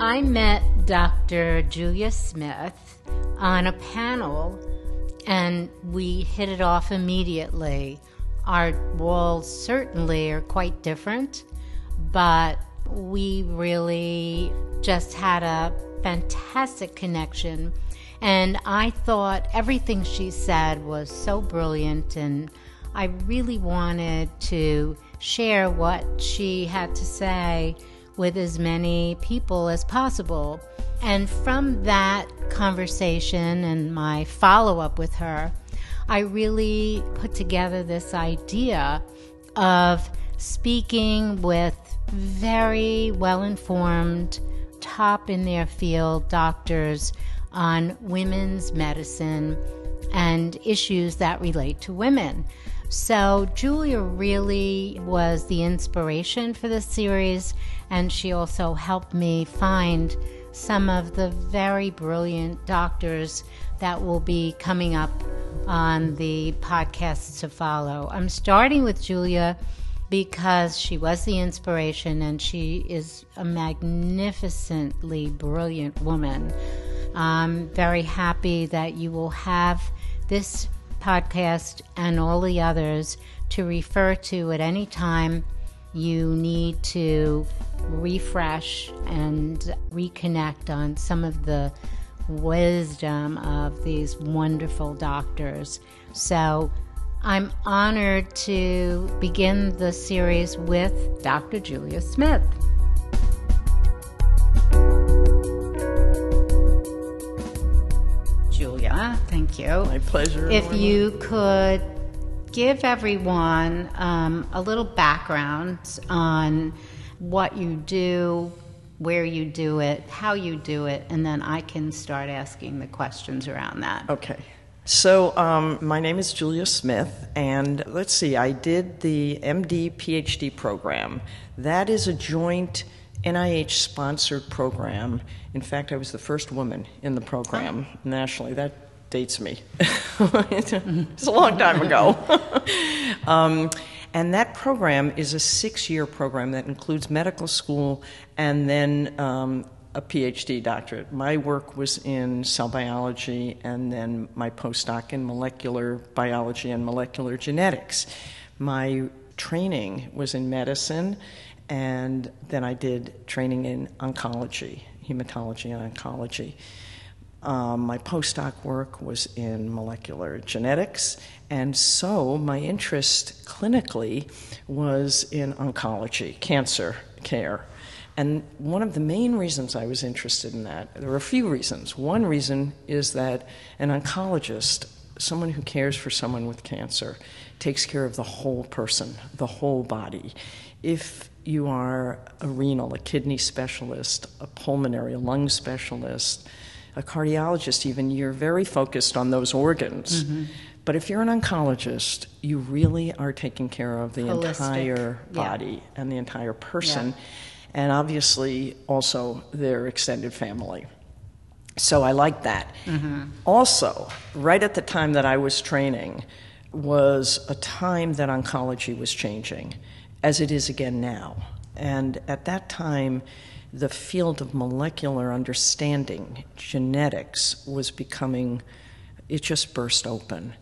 I met Dr. Julia Smith on a panel and we hit it off immediately. Our walls certainly are quite different, but we really just had a fantastic connection. And I thought everything she said was so brilliant, and I really wanted to share what she had to say with as many people as possible. And from that conversation and my follow up with her, I really put together this idea of speaking with very well informed, top in their field doctors on women's medicine and issues that relate to women. So, Julia really was the inspiration for this series, and she also helped me find some of the very brilliant doctors that will be coming up on the podcasts to follow. I'm starting with Julia because she was the inspiration and she is a magnificently brilliant woman. I'm very happy that you will have this podcast and all the others to refer to at any time you need to refresh and reconnect on some of the wisdom of these wonderful doctors. So I'm honored to begin the series with Dr. Julia Smith. Julia, thank you. My pleasure. If you could give everyone um, a little background on what you do, where you do it, how you do it, and then I can start asking the questions around that. Okay. So, um, my name is Julia Smith, and let's see, I did the MD PhD program. That is a joint NIH sponsored program. In fact, I was the first woman in the program nationally. That dates me. it's a long time ago. um, and that program is a six year program that includes medical school and then um, a PhD doctorate. My work was in cell biology and then my postdoc in molecular biology and molecular genetics. My training was in medicine and then I did training in oncology, hematology and oncology. Um, my postdoc work was in molecular genetics, and so my interest clinically was in oncology, cancer care. And one of the main reasons I was interested in that, there were a few reasons. One reason is that an oncologist, someone who cares for someone with cancer, takes care of the whole person, the whole body. If you are a renal, a kidney specialist, a pulmonary, a lung specialist, a cardiologist, even, you're very focused on those organs. Mm-hmm. But if you're an oncologist, you really are taking care of the Holistic. entire body Yeah. and the entire person, Yeah. and obviously also their extended family. So I like that. Also, right at the time that I was training, was a time that oncology was changing, as it is again now. And at that time, the field of molecular understanding, genetics, was becoming, it just burst open.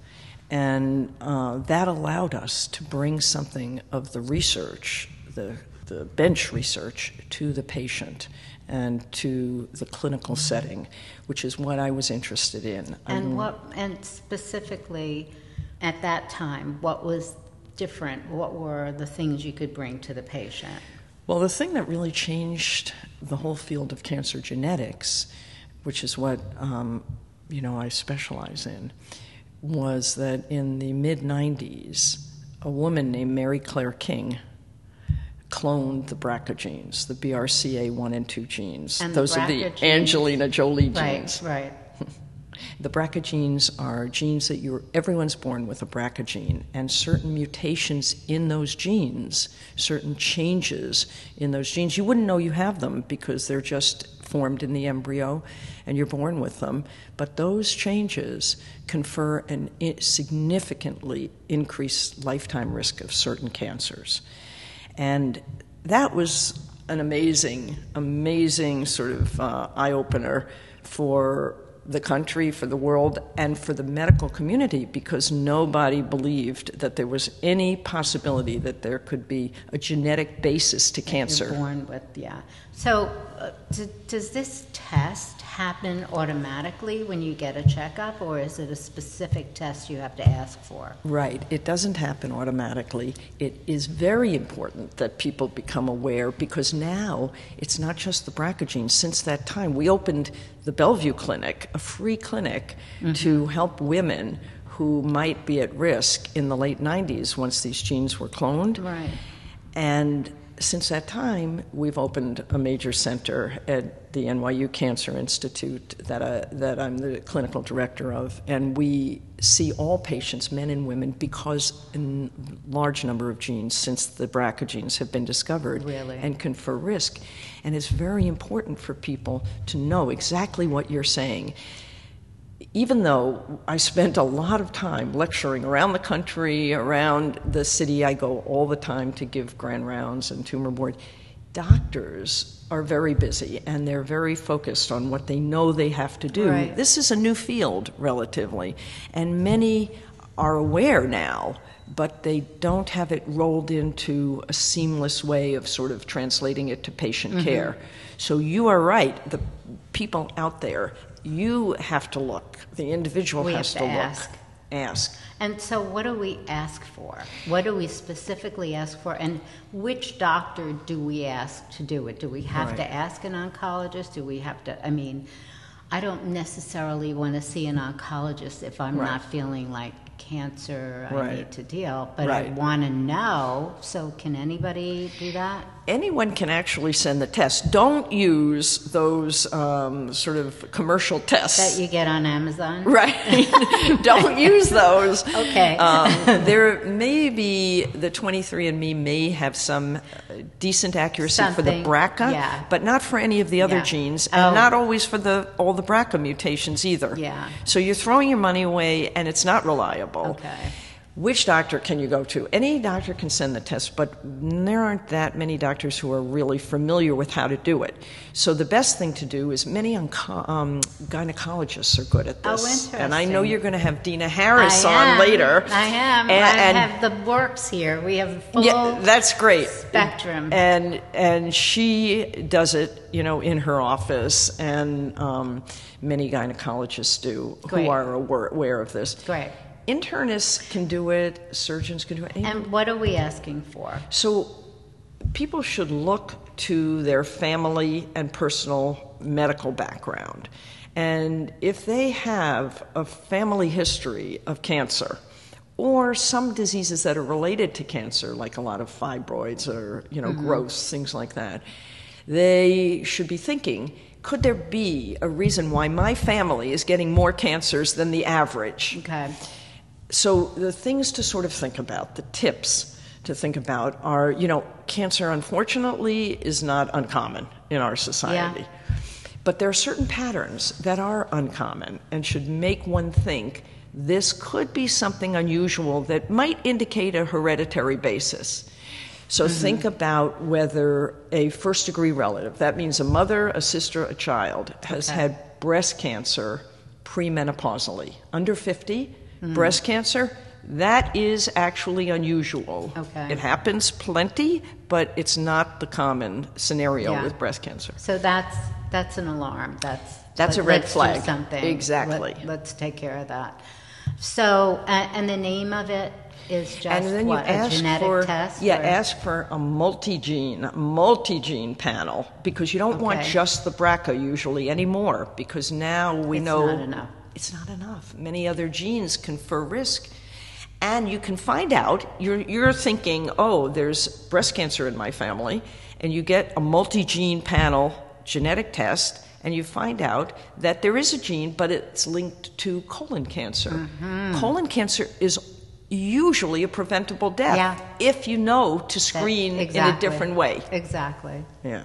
And uh, that allowed us to bring something of the research, the, the bench research, to the patient and to the clinical setting, which is what I was interested in. And what, and specifically at that time, what was different? What were the things you could bring to the patient? Well, the thing that really changed the whole field of cancer genetics, which is what um, you know I specialize in, was that in the mid '90s, a woman named Mary-Claire King cloned the BRCA genes, the BRCA1 and 2 genes. And the Those are the Angelina Jolie genes. Right, right. The BRCA genes are genes that you're, everyone's born with a BRCA gene, and certain mutations in those genes, certain changes in those genes, you wouldn't know you have them because they're just formed in the embryo and you're born with them. But those changes confer i- significantly increased lifetime risk of certain cancers. And that was an amazing, amazing sort of uh, eye opener for the country, for the world, and for the medical community because nobody believed that there was any possibility that there could be a genetic basis to cancer. You're born with, yeah. So, uh, d- does this test happen automatically when you get a checkup, or is it a specific test you have to ask for? Right. It doesn't happen automatically. It is very important that people become aware because now it's not just the BRCA genes. Since that time, we opened the Bellevue Clinic, a free clinic to help women who might be at risk in the late 90s once these genes were cloned. Right. And since that time, we've opened a major center at the NYU Cancer Institute that, I, that I'm the clinical director of, and we see all patients, men and women, because in large number of genes since the BRCA genes have been discovered Really? and confer risk. And it's very important for people to know exactly what you're saying even though I spent a lot of time lecturing around the country, around the city, I go all the time to give grand rounds and tumor board. Doctors are very busy and they're very focused on what they know they have to do. Right. This is a new field, relatively, and many are aware now, but they don't have it rolled into a seamless way of sort of translating it to patient Mm-hmm. care. So you are right. The people out there, you have to look. The individual We has have to look. ask. Ask. And so, what do we ask for? What do we specifically ask for? And which doctor do we ask to do it? Do we have Right. to ask an oncologist? Do we have to? I mean, I don't necessarily want to see an oncologist if I'm Right. not feeling like cancer I need to deal, but I want to know. So, can anybody do that? Anyone can actually send the test. Don't use those um, sort of commercial tests. That you get on Amazon? Right. Don't use those. Okay. Um, there may be the 23andMe may have some uh, decent accuracy for the BRCA, yeah. but not for any of the other Yeah. genes, Oh. and not always for the all the BRCA mutations either. Yeah. So you're throwing your money away, and it's not reliable. Okay. Which doctor can you go to? Any doctor can send the test, but there aren't that many doctors who are really familiar with how to do it. So the best thing to do is many um, gynecologists are good at Oh, this. And I know you're going to have Dina Harris I on am. later. I am. And, I have the works here. We have full yeah, that's great. spectrum. And and she does it, you know, in her office, and um, many gynecologists do Great. who are aware, aware of this. Great. Internists can do it. Surgeons can do it. And what are we asking for? So people should look to their family and personal medical background. And if they have a family history of cancer or some diseases that are related to cancer, like a lot of fibroids or you know mm-hmm. growths, things like that, they should be thinking, could there be a reason why my family is getting more cancers than the average? Okay. So the things to sort of think about, the tips to think about are, you know, cancer unfortunately is not uncommon in our society. But there are certain patterns that are uncommon and should make one think this could be something unusual that might indicate a hereditary basis. So mm-hmm. think about whether a first degree relative, that means a mother, a sister, a child, has Okay. had breast cancer premenopausally. Under 50, breast cancer, that is actually unusual. Okay. It happens plenty, but it's not the common scenario Yeah. with breast cancer. So that's that's an alarm. That's That's a red flag. Something Exactly. Let, us take care of that. So, uh, and the name of it is just and then what you ask a genetic for test. yeah or- ask for a multi-gene multi-gene panel because you don't want just the BRCA usually anymore because now we It's know not enough. It's not enough many other genes confer risk and you can find out you're you're thinking oh there's breast cancer in my family and you get a multi-gene panel genetic test and you find out that there is a gene, but it's linked to colon cancer. Mm-hmm. Colon cancer is usually a preventable death Yeah. if you know to screen in a different way. Exactly. Yeah.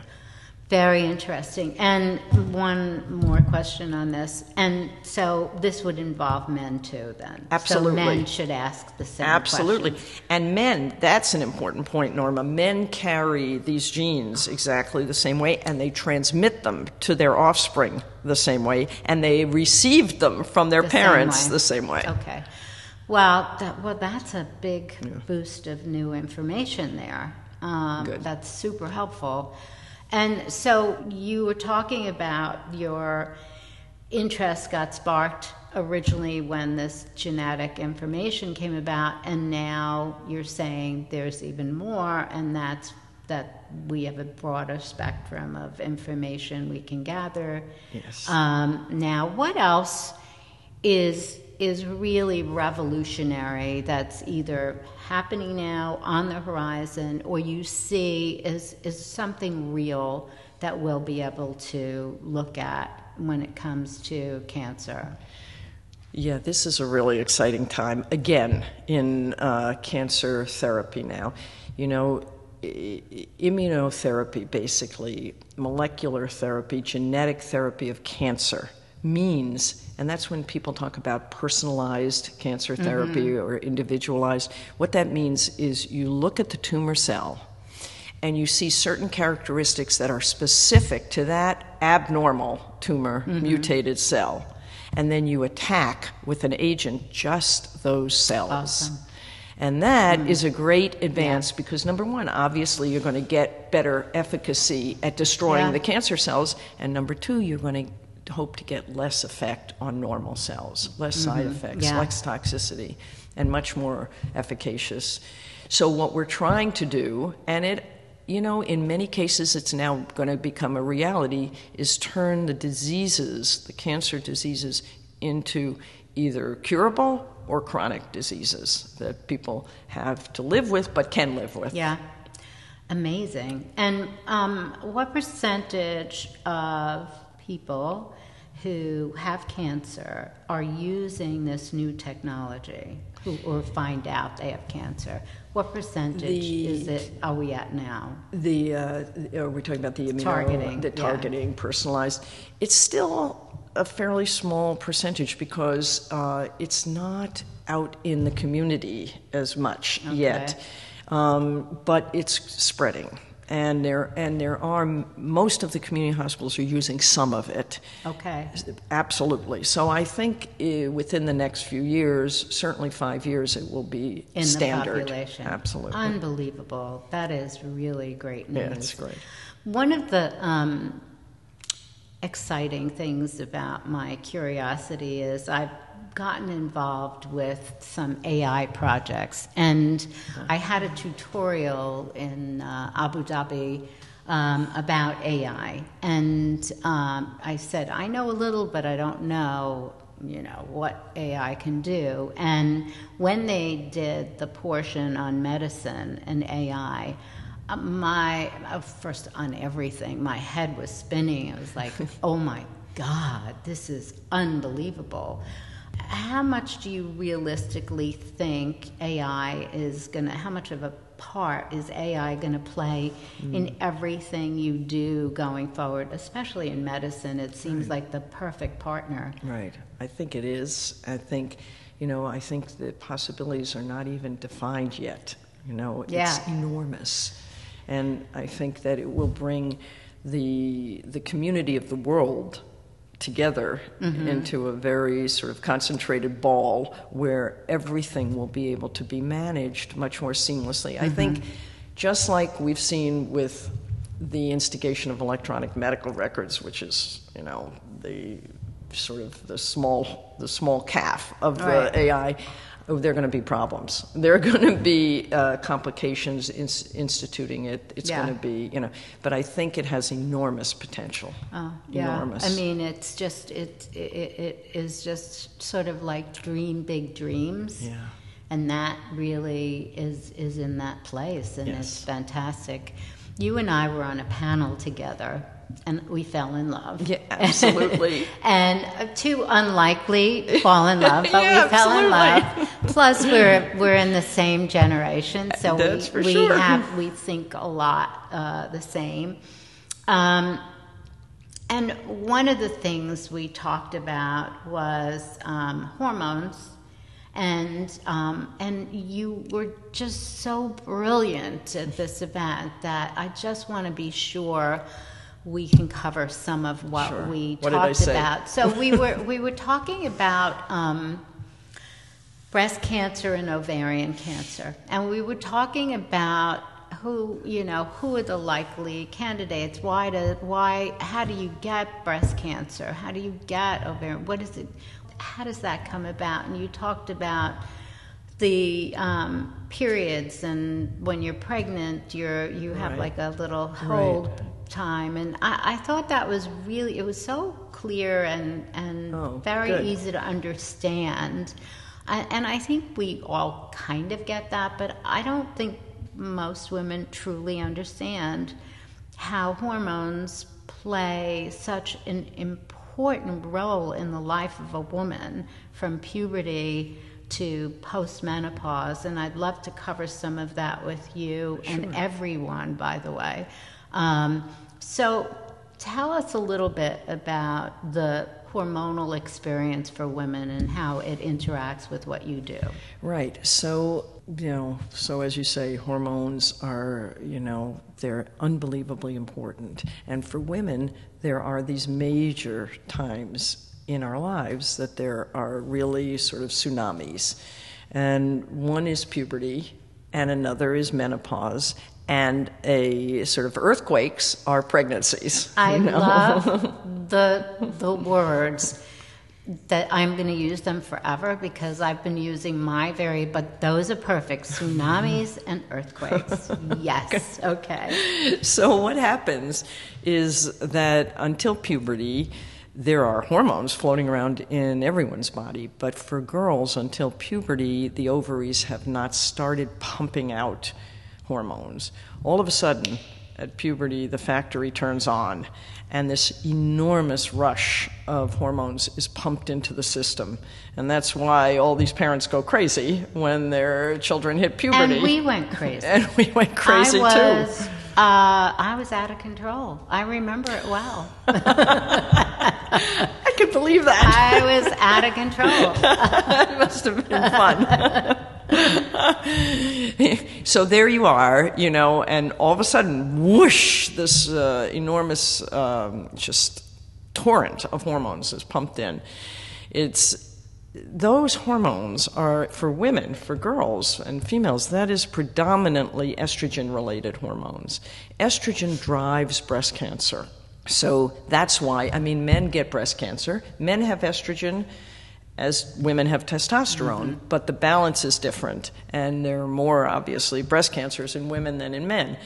Very interesting. And one more question on this. And so this would involve men too, then? Absolutely. So men should ask the same Absolutely. questions. And men, that's an important point, Norma. Men carry these genes exactly the same way, and they transmit them to their offspring the same way, and they received them from their The parents way. the same way. Okay. Well, that, well, that's a big boost of new information there. Um, Good. That's super helpful. And so you were talking about your interest got sparked originally when this genetic information came about, and now you're saying there's even more, and that's that we have a broader spectrum of information we can gather. Yes. Um, now, what else is is really revolutionary that's either happening now on the horizon or you see is is something real that we'll be able to look at when it comes to cancer? Yeah, this is a really exciting time again in uh, cancer therapy now. You know, immunotherapy, basically, molecular therapy, genetic therapy of cancer means, and that's when people talk about personalized cancer mm-hmm. therapy or individualized, what that means is you look at the tumor cell and you see certain characteristics that are specific to that abnormal tumor mm-hmm. mutated cell. And then you attack with an agent just those cells. Awesome. And that mm. is a great advance because, number one, obviously you're going to get better efficacy at destroying Yeah. the cancer cells. And number two, you're going to hope to get less effect on normal cells, less side effects, Yeah. less toxicity, and much more efficacious. So, what we're trying to do, and it you know, in many cases, it's now going to become a reality, is turn the diseases, the cancer diseases, into either curable or chronic diseases that people have to live with but can live with. Yeah, amazing. And um, what percentage of people who have cancer are using this new technology who, or find out they have cancer? What percentage The- is it? Are we at now? The uh, are we talking about the immuno, Targeting, the yeah. targeting, personalized? It's still a fairly small percentage because uh, it's not out in the community as much yet, um, but it's spreading. And there, and there are most of the community hospitals are using some of it. Okay. Absolutely. So I think uh, within the next few years, certainly five years, it will be In standard. the population. Absolutely. Unbelievable. That is really great news. Yeah, it's great. One of the um, exciting things about my curiosity is I've gotten involved with some AI projects, and I had a tutorial in uh, Abu Dhabi. Um, about AI, and um, I said, I know a little, but I don't know, you know, what AI can do. And when they did the portion on medicine and AI, uh, my uh, first on everything my head was spinning it was like oh my god this is unbelievable how much do you realistically think ai is going to how much of a part is ai going to play hmm. in everything you do going forward especially in medicine it seems like the perfect partner Right. I think it is. I think, you know, I think the possibilities are not even defined yet. You know, it's Yeah. enormous. And I think that it will bring the, the community of the world together mm-hmm. into a very sort of concentrated ball where everything will be able to be managed much more seamlessly. I think mm-hmm. just like we've seen with the instigation of electronic medical records, which is, you know, the sort of the small the small calf of the Right. AI. Oh, there are going to be problems. There are going to be uh, complications in instituting it. It's Yeah. going to be, you know, but I think it has enormous potential. Oh, yeah. Enormous. I mean, it's just it, it it is just sort of like dream big dreams. Yeah. And that really is is in that place, and Yes. it's fantastic. You and I were on a panel together, and we fell in love. Yeah, absolutely. and uh, too unlikely fall in love, but Yeah, we fell in love. Plus, we're we're in the same generation, so That's we we sure. have we think a lot uh, the same. Um, and one of the things we talked about was um, hormones, and um, and you were just so brilliant at this event that I just want to be sure we can cover some of what Sure. we What talked about. So we were we were talking about. Um, breast cancer and ovarian cancer. And we were talking about who, you know, who are the likely candidates? Why do, why, how do you get breast cancer? How do you get ovarian? What is it? How does that come about? And you talked about the um, periods and when you're pregnant, you're, you have Right. like a little hold time. And I, I thought that was really, it was so clear and, and Oh, very good. easy to understand. I- And I think we all kind of get that, but I don't think most women truly understand how hormones play such an important role in the life of a woman from puberty to postmenopause. And I'd love to cover some of that with you and everyone, by the way. Um, so tell us a little bit about the hormonal experience for women and how it interacts with what you do. Right. So, you know, so as you say, hormones are, you know, they're unbelievably important. And for women, there are these major times in our lives that there are really sort of tsunamis. And one is puberty, and another is menopause. And a sort of earthquakes are pregnancies. I you know? love the the words that I'm going to use them forever because I've been using my very but those are perfect tsunamis and earthquakes. Yes. Okay. So, what happens is that until puberty, there are hormones floating around in everyone's body. But for girls, until puberty, the ovaries have not started pumping out hormones. All of a sudden, at puberty, the factory turns on, and this enormous rush of hormones is pumped into the system. And that's why all these parents go crazy when their children hit puberty. And we went crazy. And we went crazy I too. was, Uh, I was out of control. I remember it well. I can believe that. I was out of control. it must have been fun. so there you are, you know, and all of a sudden, whoosh, this uh, enormous um, just torrent of hormones is pumped in. It's those hormones are for women, for girls and females, that is predominantly estrogen related hormones. Estrogen drives breast cancer. So that's why, I mean, men get breast cancer. Men have estrogen as women have testosterone, mm-hmm. but the balance is different. And there are more, obviously, breast cancers in women than in men.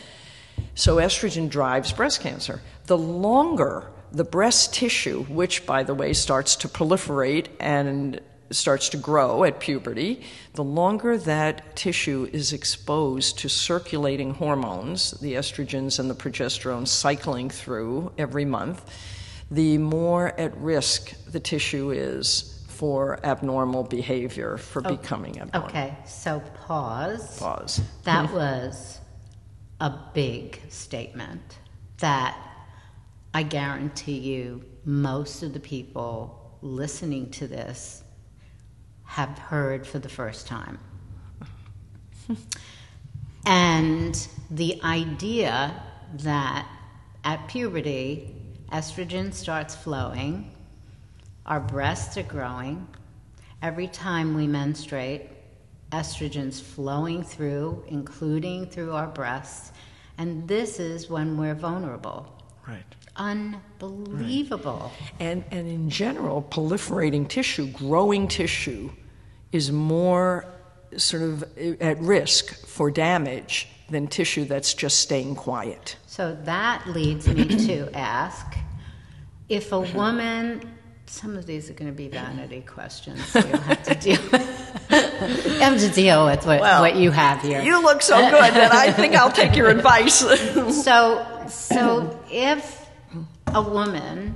So estrogen drives breast cancer. The longer the breast tissue, which, by the way, starts to proliferate and starts to grow at puberty, the longer that tissue is exposed to circulating hormones, the estrogens and the progesterone cycling through every month, the more at risk the tissue is for abnormal behavior, for oh, becoming abnormal. Okay, so pause. Pause. That hmm. was a big statement that I guarantee you most of the people listening to this have heard for the first time. and the idea that at puberty, estrogen starts flowing, our breasts are growing, every time we menstruate, estrogen's flowing through, including through our breasts, and this is when we're vulnerable. Right. Unbelievable. And, and in general, proliferating tissue, growing tissue, is more sort of uh, at risk for damage than tissue that's just staying quiet. So that leads me to ask if a woman, some of these are going to be vanity questions, so you'll have to deal with, you have to deal with what, Well, what you have here. You look so good that I think I'll take your advice. So, so if a woman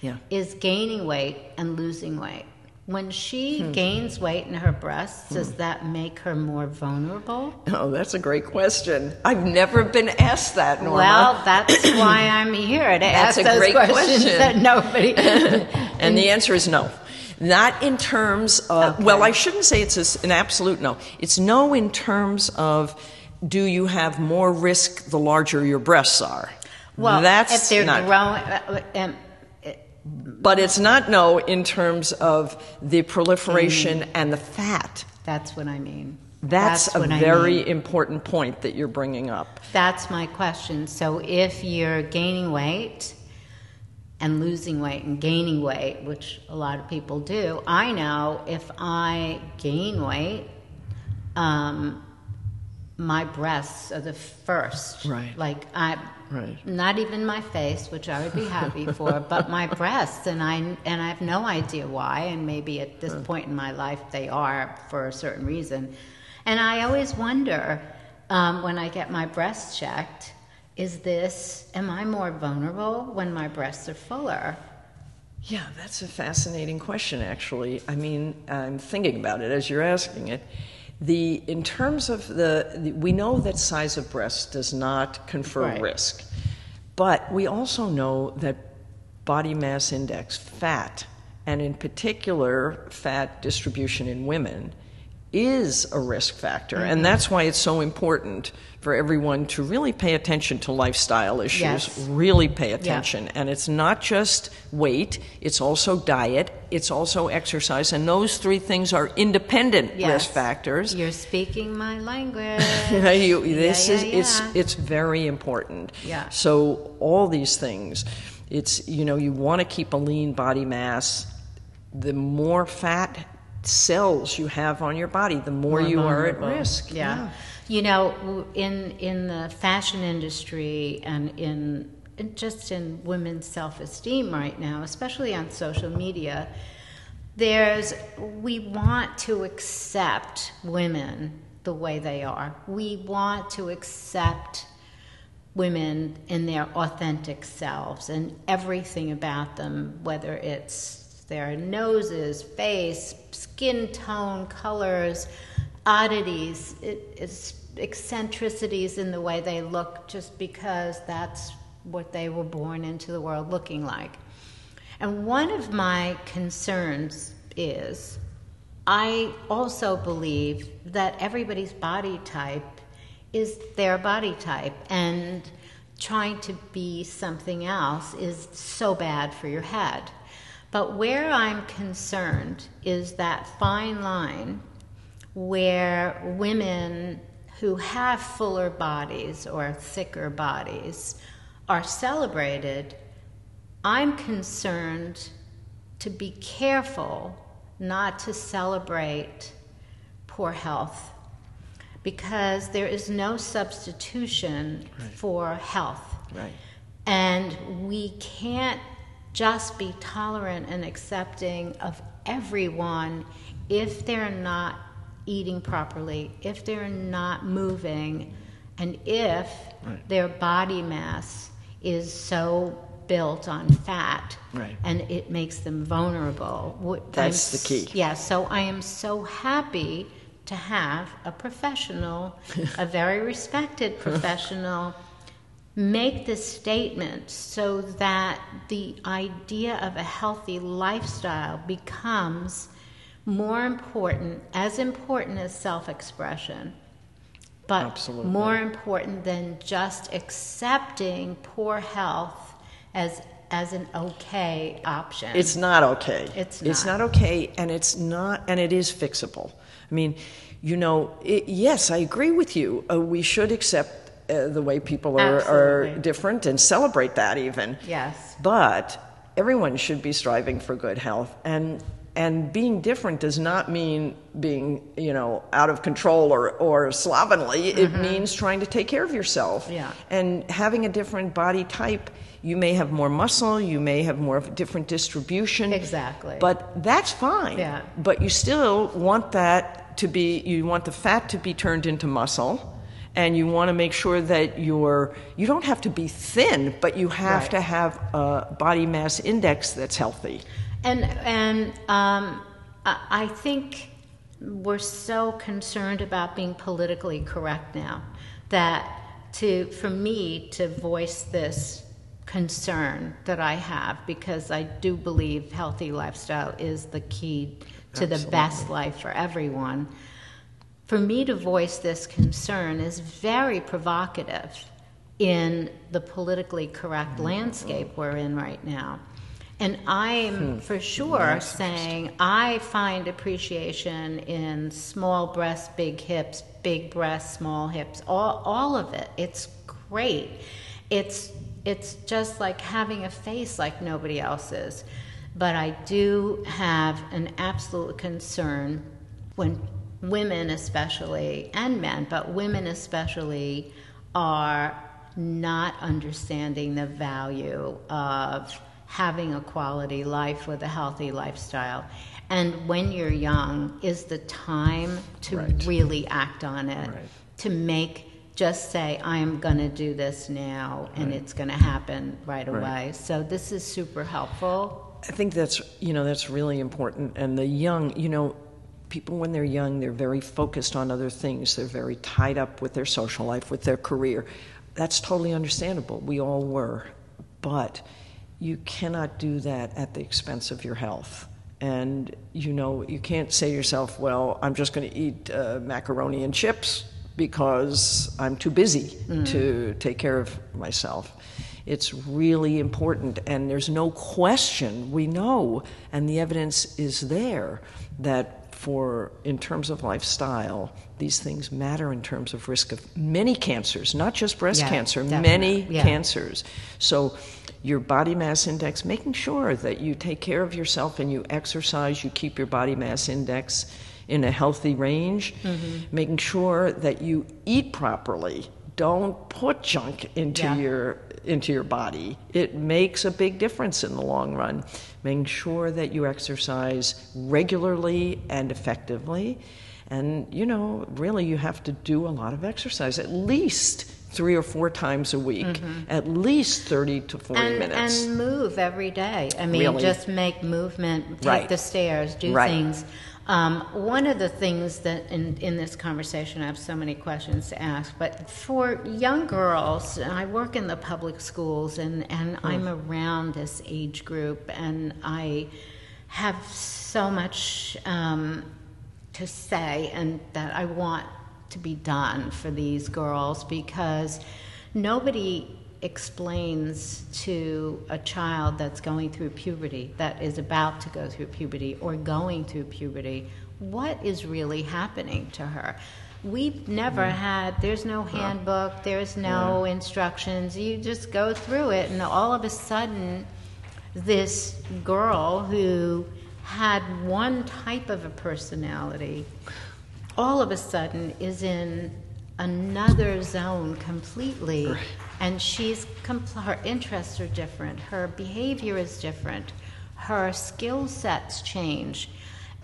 yeah. is gaining weight and losing weight, When she Hmm. gains weight in her breasts, does that make her more vulnerable? Oh, that's a great question. I've never been asked that, Norma. Well, that's why I'm here to That's ask a those great questions question. that nobody. and the answer is no. Not in terms of, Okay. well, I shouldn't say it's an absolute no. It's no in terms of do you have more risk the larger your breasts are? well, that's if they're not. growing, uh, um, But it's not no in terms of the proliferation Mm. and the fat. that's what I mean. That's, a what I very mean. important point that you're bringing up. That's my question. So if you're gaining weight and losing weight and gaining weight, which a lot of people do, I know if I gain weight, um, my breasts are the first. Right. Like I, Right. not even my face, which I would be happy for, but my breasts, and I and I have no idea why, and maybe at this point in my life they are for a certain reason, and I always wonder um, when I get my breasts checked, is this am I more vulnerable when my breasts are fuller? Yeah, that's a fascinating question, actually. I mean, I'm thinking about it as you're asking it. The in terms of the, the we know that size of breast does not confer Right. risk, but we also know that body mass index, fat, and in particular fat distribution in women, is a risk factor, Mm-hmm. and that's why it's so important for everyone to really pay attention to lifestyle issues. Yes. Really pay attention, and it's not just weight; it's also diet, it's also exercise, and those three things are independent Yes. risk factors. You're speaking my language. You- this Yeah, is yeah, it's it's very important. Yeah. So all these things, it's you know you want to keep a lean body mass. The more fat cells you have on your body, the more, you are at risk. Yeah. You know, in in the fashion industry and in, in just in women's self-esteem right now, especially on social media, there's we want to accept women the way they are. We want to accept women in their authentic selves and everything about them, whether it's their noses, face, skin tone, colors, oddities, it, eccentricities in the way they look, just because that's what they were born into the world looking like. And one of my concerns is I also believe that everybody's body type is their body type, and trying to be something else is so bad for your head. But where I'm concerned is that fine line where women who have fuller bodies or thicker bodies are celebrated. I'm concerned to be careful not to celebrate poor health because there is no substitution for health. Right. And we can't just be tolerant and accepting of everyone if they're not eating properly, if they're not moving, and if Right. their body mass is so built on fat Right. and it makes them vulnerable. What- That's I'm the key. Yeah, so I am so happy to have a professional, a very respected professional, make this statement so that the idea of a healthy lifestyle becomes more important, as important as self expression, but Absolutely. more important than just accepting poor health as, as an okay option. It's not okay. It's It's not. not okay, and it's not, and it is fixable. I mean, you know, it, yes, I agree with you. Uh, we should accept uh, the way people are, are different and celebrate that even. yes. But everyone should be striving for good health, and and being different does not mean being you know out of control or or slovenly. It means trying to take care of yourself. Mm-hmm. Yeah. And having a different body type, you may have more muscle, you may have more of a different distribution. Exactly. But that's fine. Yeah. But you still want that to be, you want the fat to be turned into muscle. And you want to make sure that you're, you don't have to be thin, but you have Right. to have a body mass index that's healthy. And and um, I I think we're so concerned about being politically correct now that to for me to voice this concern that I have because I do believe healthy lifestyle is the key to the best life for everyone. For me to voice this concern is very provocative in the politically correct mm-hmm. landscape we're in right now. And I'm hmm. for sure saying I find appreciation in small breasts, big hips, big breasts, small hips, all, all of it. It's great. It's it's just like having a face like nobody else's. But I do have an absolute concern when women, especially, and men, but women especially, are not understanding the value of having a quality life with a healthy lifestyle. And when you're young, is the time to Right. really act on it, Right. to make just say, I'm going to do this now, and it's going to happen right away. So, this is super helpful. I think that's you know that's really important. And the young, you know, people when they're young, they're very focused on other things. They're very tied up with their social life, with their career. That's totally understandable. We all were, but you cannot do that at the expense of your health. And you know, you can't say to yourself, "Well, I'm just going to eat uh, macaroni and chips because I'm too busy to take care of myself." It's really important, and there's no question. We know, and the evidence is there that for in terms of lifestyle, these things matter in terms of risk of many cancers, not just breast Yeah, cancer, definitely. many Yeah. cancers. So, your body mass index, making sure that you take care of yourself and you exercise, you keep your body mass index in a healthy range, Mm-hmm. making sure that you eat properly. Don't put junk into Yeah. your into your body. It makes a big difference in the long run. Making sure that you exercise regularly and effectively. And, you know, really, you have to do a lot of exercise, at least three or four times a week, at least 30 to 40 Mm-hmm. and, minutes. and move every day. I mean, Really. just make movement, take Right. the stairs, do Right. things. Um, one of the things that in, in this conversation, I have so many questions to ask, but for young girls, and I work in the public schools and, and Hmm. I'm around this age group, and I have so much um, to say and that I want to be done for these girls because nobody explains to a child that's going through puberty, that is about to go through puberty or going through puberty, what is really happening to her. We've never mm-hmm. had, there's no handbook, there's no instructions. You just go through it, and all of a sudden, this girl who had one type of a personality all of a sudden is in another zone completely and she's compl- her interests are different her behavior is different her skill sets change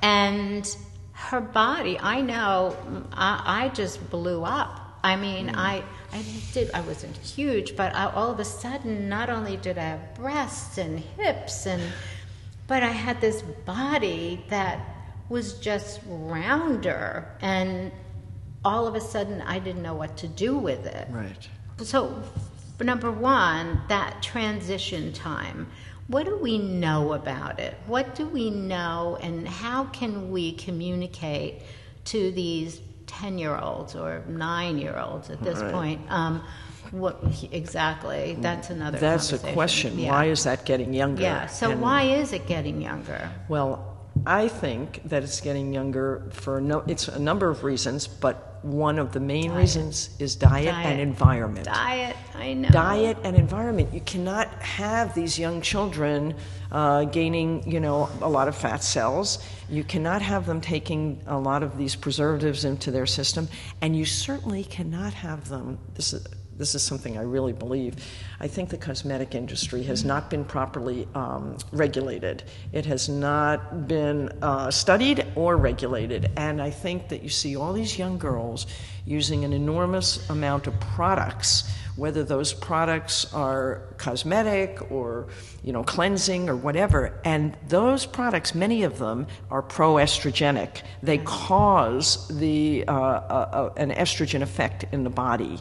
and her body i know i, I just blew up i mean mm. i i did i wasn't huge but I, all of a sudden not only did i have breasts and hips and but I had this body that was just rounder, and all of a sudden I didn't know what to do with it. right. So, f- number one, that transition time. What do we know about it? What do we know, and how can we communicate to these 10 year olds or 9 year olds at this Right. point? Um, what exactly? That's another That's a question. Yeah. Why is that getting younger? Yeah, so And- why is it getting younger? Well, I think that it's getting younger for no, it's a number of reasons, but one of the main reasons is diet, and environment. Diet, I know. Diet and environment. You cannot have these young children uh, gaining, you know, a lot of fat cells. You cannot have them taking a lot of these preservatives into their system, and you certainly cannot have them. This is this is something I really believe. I think the cosmetic industry has not been properly um, regulated. It has not been uh, studied or regulated. And I think that you see all these young girls using an enormous amount of products whether those products are cosmetic or you know cleansing or whatever and those products many of them are pro-estrogenic they cause the uh, uh, uh, an estrogen effect in the body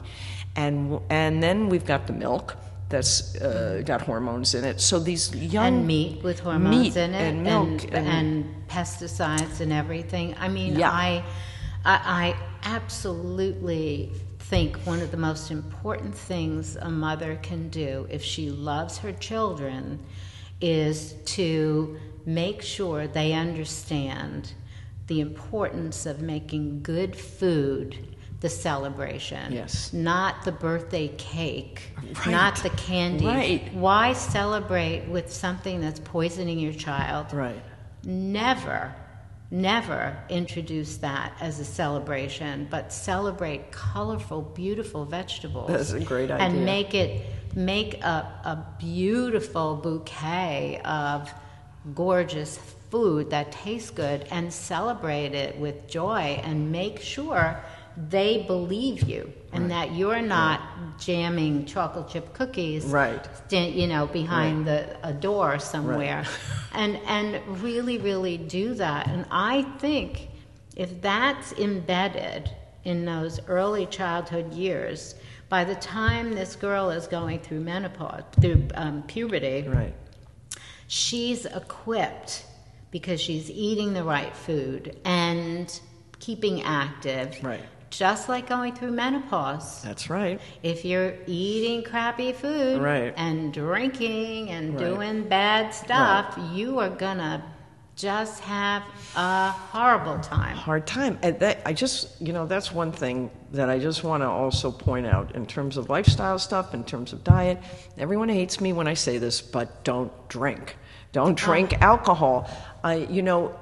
and and then we've got the milk that's uh, got hormones in it. So these young and meat with hormones meat in it, and milk and, and- and pesticides and everything. I mean, Yeah. I, I, I absolutely think one of the most important things a mother can do if she loves her children is to make sure they understand the importance of making good food the celebration Yes. not the birthday cake Right. not the candy Right. why celebrate with something that's poisoning your child? right. Never, never introduce that as a celebration, but celebrate colorful, beautiful vegetables. That's a great idea. And make it make a, a beautiful bouquet of gorgeous food that tastes good and celebrate it with joy and make sure they believe you and that you're not jamming chocolate chip cookies Right. you know behind the a door somewhere and and really really do that and i think if that's embedded in those early childhood years by the time this girl is going through menopause through um, puberty Right. she's equipped because she's eating the right food and keeping active Right. Just like going through menopause That's right. if you're eating crappy food Right. and drinking and Right. doing bad stuff, you are gonna just have a horrible time. hard time. And that, I just, you know, that's one thing that I just want to also point out in terms of lifestyle stuff, in terms of diet. Everyone hates me when I say this, but don't drink. Don't oh. drink alcohol. I, you know,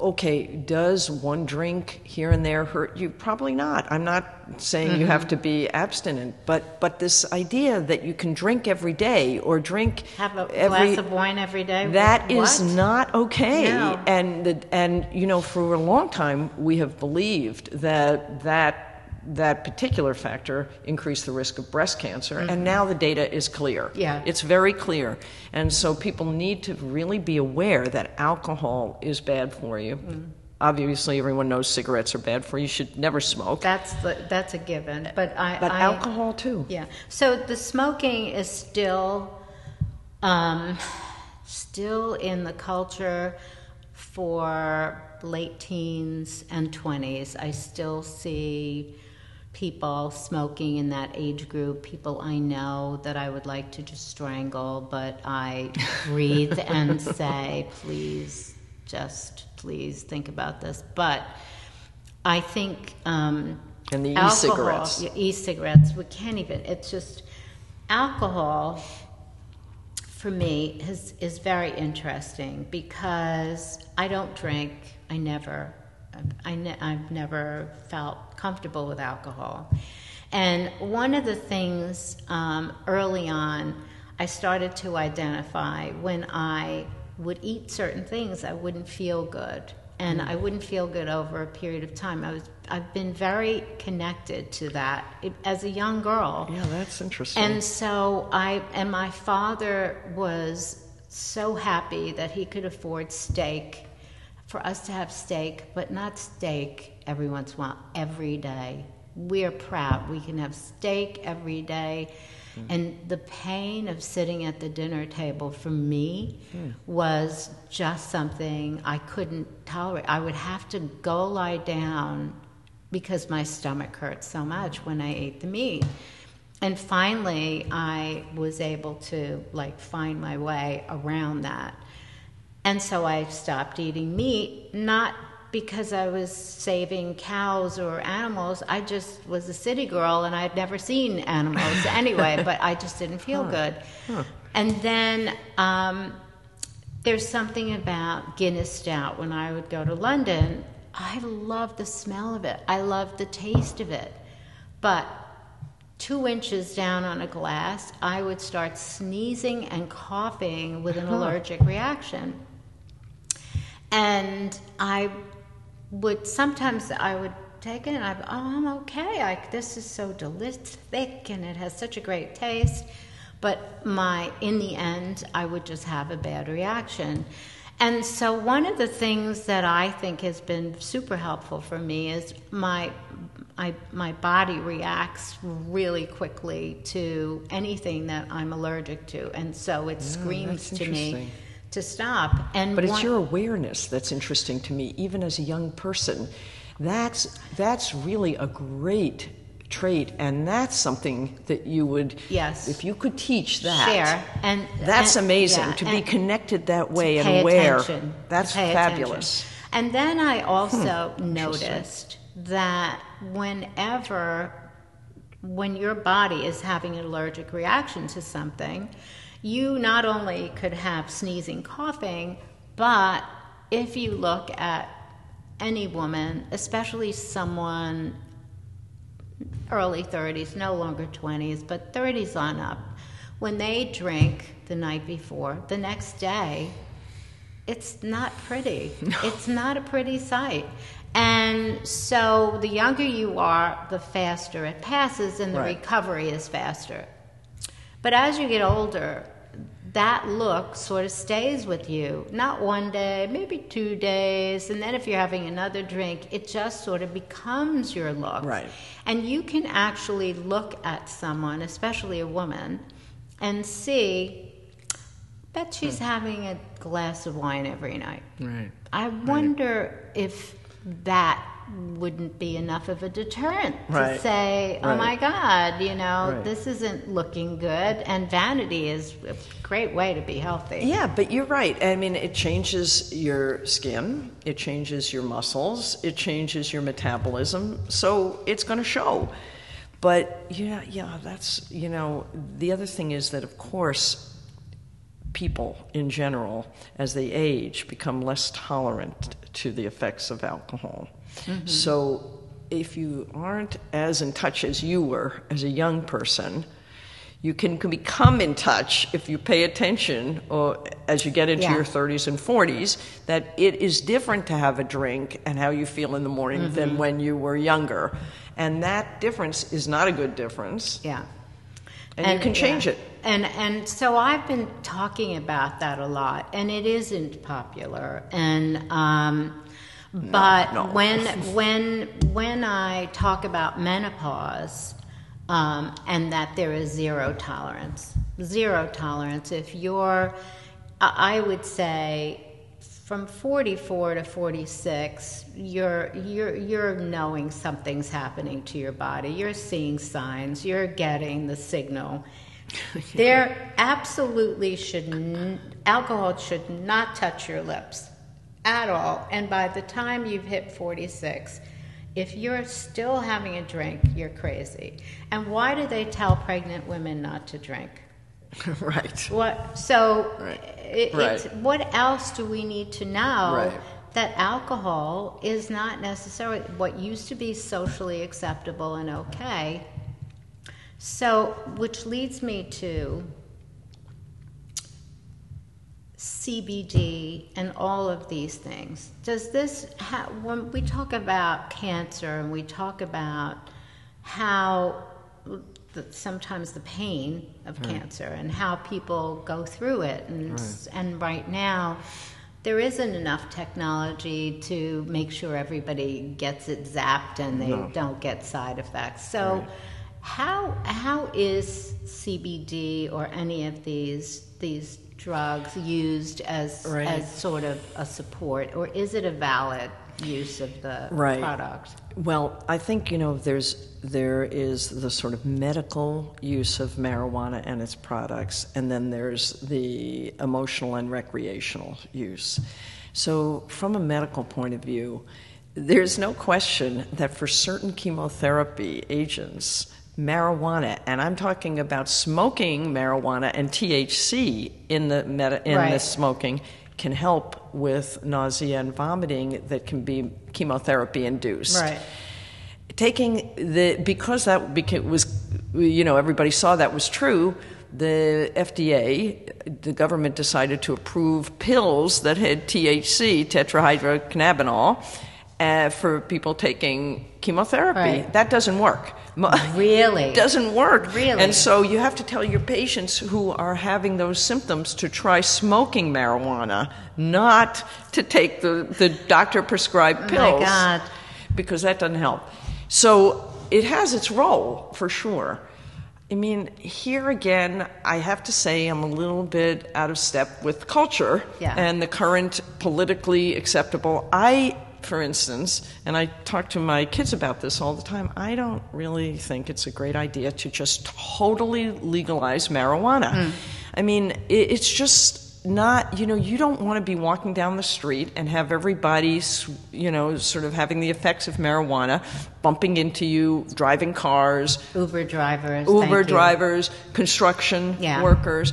okay, does one drink here and there hurt you? Probably not. I'm not saying you have mm-hmm. to be abstinent, but but this idea that you can drink every day or drink Have a every glass of wine every day. that is What? not okay. No. And the, and you know, for a long time, we have believed that that that particular factor increased the risk of breast cancer, and now the data is clear. Mm-hmm. Yeah. it's very clear, and so people need to really be aware that alcohol is bad for you. Mm. Obviously, everyone knows cigarettes are bad for you. You should never smoke. That's the, that's a given. But I but I, alcohol too. Yeah. So the smoking is still, um, still in the culture for late teens and twenties. I still see people smoking in that age group. People I know that I would like to just strangle, but I breathe and say, please, just please think about this. But I think. Um, And the e-cigarettes. e-cigarettes. We can't even. It's just alcohol. For me, is is very interesting because I don't drink. I never. I ne- I've never felt comfortable with alcohol, and one of the things um, early on, I started to identify when I would eat certain things, I wouldn't feel good and I wouldn't feel good over a period of time. I was I've been very connected to that it, as a young girl. Yeah, that's interesting. And so I and my father was so happy that he could afford steak for us to have steak, but not steak every once in a while, every day. We're proud. We can have steak every day. Hmm. And the pain of sitting at the dinner table for me hmm. was just something I couldn't tolerate. I would have to go lie down because my stomach hurt so much when I ate the meat. And finally, I was able to like find my way around that. And so I stopped eating meat, not because I was saving cows or animals. I just was a city girl and I'd never seen animals anyway, but I just didn't feel good. And then um, there's something about Guinness Stout. When I would go to London, I loved the smell of it, I loved the taste of it. But two inches down on a glass, I would start sneezing and coughing with an allergic reaction. And I would sometimes I would take it. And I, oh, I'm okay. I, this is so delicious, thick, and it has such a great taste. But my, in the end, I would just have a bad reaction. And so, one of the things that I think has been super helpful for me is my I, my body reacts really quickly to anything that I'm allergic to, and so it Yeah, screams to me. To stop. And But it's your awareness that's interesting to me, even as a young person. That's that's really a great trait, and that's something that you would, Yes. if you could teach that, share and that's and- amazing yeah, to be connected that way and aware. attention, That's fabulous. attention. And then I also Hmm. noticed that whenever when your body is having an allergic reaction to something, you not only could have sneezing, coughing, but if you look at any woman, especially someone early 30s, no longer 20s, but 30s on up, when they drink the night before, the next day, it's not pretty. It's not a pretty sight. And so the younger you are, the faster it passes, and the Right. recovery is faster. But as you get older, that look sort of stays with you. Not one day, maybe two days, and then if you're having another drink, it just sort of becomes your look. Right. And you can actually look at someone, especially a woman, and see, bet she's hmm. having a glass of wine every night. Right. I wonder if that wouldn't be enough of a deterrent to Right. say, "Oh Right. my God, you know, Right. this isn't looking good." And vanity is a great way to be healthy. Yeah, but you're right. I mean, it changes your skin, it changes your muscles, it changes your metabolism, so it's going to show. But yeah, yeah, that's, you know, the other thing is that, of course, people in general, as they age, become less tolerant to the effects of alcohol. So if you aren't as in touch as you were as a young person, you can, can become in touch if you pay attention or as you get into Yeah. your 30s and 40s that it is different to have a drink and how you feel in the morning Mm-hmm. than when you were younger. And that difference is not a good difference. Yeah. And you can change yeah. it. And and so I've been talking about that a lot, and it isn't popular. And um, but no. when when when I talk about menopause, um, and that there is zero tolerance, zero tolerance. If you're, I would say. From 44 to 46, you're you're you're knowing something's happening to your body. You're seeing signs. You're getting the signal. There absolutely should n- alcohol should not touch your lips at all. And by the time you've hit 46, if you're still having a drink, you're crazy. And why do they tell pregnant women not to drink? right. What so? Right. It, Right. what else do we need to know Right. that alcohol is not necessarily what used to be socially acceptable and okay? So, which leads me to CBD and all of these things. Does this, ha- when we talk about cancer and we talk about how the, sometimes the pain of hmm. cancer and how people go through it, and, hmm. and right now, there isn't enough technology to make sure everybody gets it zapped and they don't get side effects. So, how how is CBD or any of these these drugs used as Right. as sort of a support, or is it a valid use of the Right. product? Well, I think you know there's there is the sort of medical use of marijuana and its products, and then there's the emotional and recreational use. So, from a medical point of view, there's no question that for certain chemotherapy agents, marijuana, and I'm talking about smoking marijuana and THC in the meta, in the smoking can help with nausea and vomiting that can be chemotherapy induced. Right. Taking the because that beca- was you know everybody saw that was true. The FDA, the government decided to approve pills that had THC, tetrahydrocannabinol, uh, for people taking chemotherapy. Right. That doesn't work. Really? doesn't work. Really? And so you have to tell your patients who are having those symptoms to try smoking marijuana, not to take the, the doctor prescribed pills. Oh my. God. Because that doesn't help. So it has its role, for sure. I mean, here again, I have to say I'm a little bit out of step with culture Yeah. and the current politically acceptable. I, for instance, and I talk to my kids about this all the time, I don't really think it's a great idea to just totally legalize marijuana. Hmm. I mean, it, it's just not, you know, you don't want to be walking down the street and have everybody, you know, sort of having the effects of marijuana bumping into you, driving cars, Uber drivers. Uber you. drivers, construction Yeah. workers.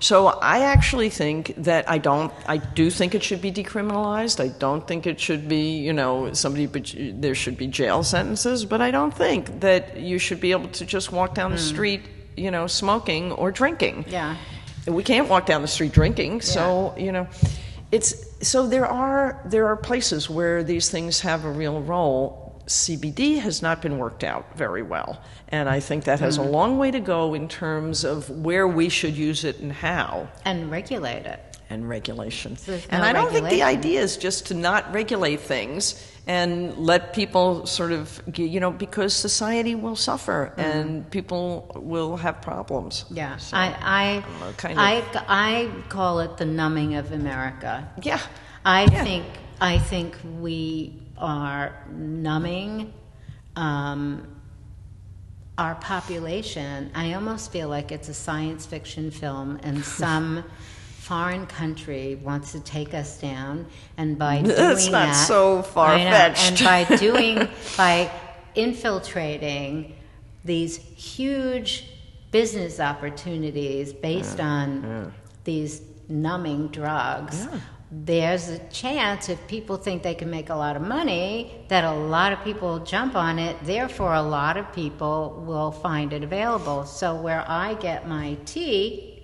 So I actually think that I don't. I do think it should be decriminalized. I don't think it should be, you know, somebody. But there should be jail sentences. But I don't think that you should be able to just walk down the street, you know, smoking or drinking. Hmm. Yeah. We can't walk down the street drinking. So you know, it's so there are there are places where these things have a real role. CBD has not been worked out very well, and I think that has a mm. long way to go in terms of where we should use it and how And regulate it. and regulation. and no I don't think the idea is just to not regulate things and let people sort of, you know, because society will suffer mm. and people will have problems. Yeah. So, I I, kind I I call it the numbing of America. yeah. I Yeah. think I think we are numbing um, our population. I almost feel like it's a science fiction film, and some foreign country wants to take us down. And by doing That's not that, so far-fetched. And by doing by infiltrating these huge business opportunities based on these numbing drugs. There's a chance if people think they can make a lot of money that a lot of people will jump on it. Therefore, a lot of people will find it available. So, where I get my tea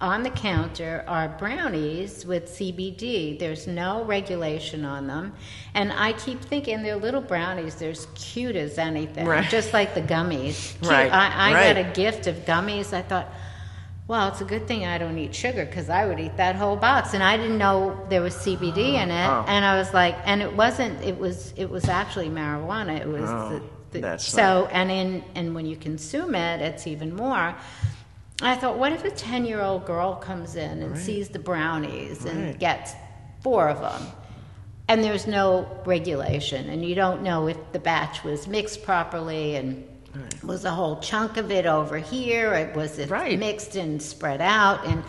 on the counter are brownies with CBD. There's no regulation on them. And I keep thinking they're little brownies. They're as cute as anything, Right. just like the gummies. Cute. Right, I, I right. got a gift of gummies. I thought, well, it's a good thing I don't eat sugar because I would eat that whole box. And I didn't know there was CBD oh, in it. Oh. And I was like, and it wasn't. It was. It was actually marijuana. It was. Oh, the, the, that's so and in and when you consume it, it's even more. I thought, what if a ten-year-old girl comes in and sees the brownies and gets four of them? and there's no regulation, and you don't know if the batch was mixed properly and was a whole chunk of it over here, It was it Right. mixed and spread out, and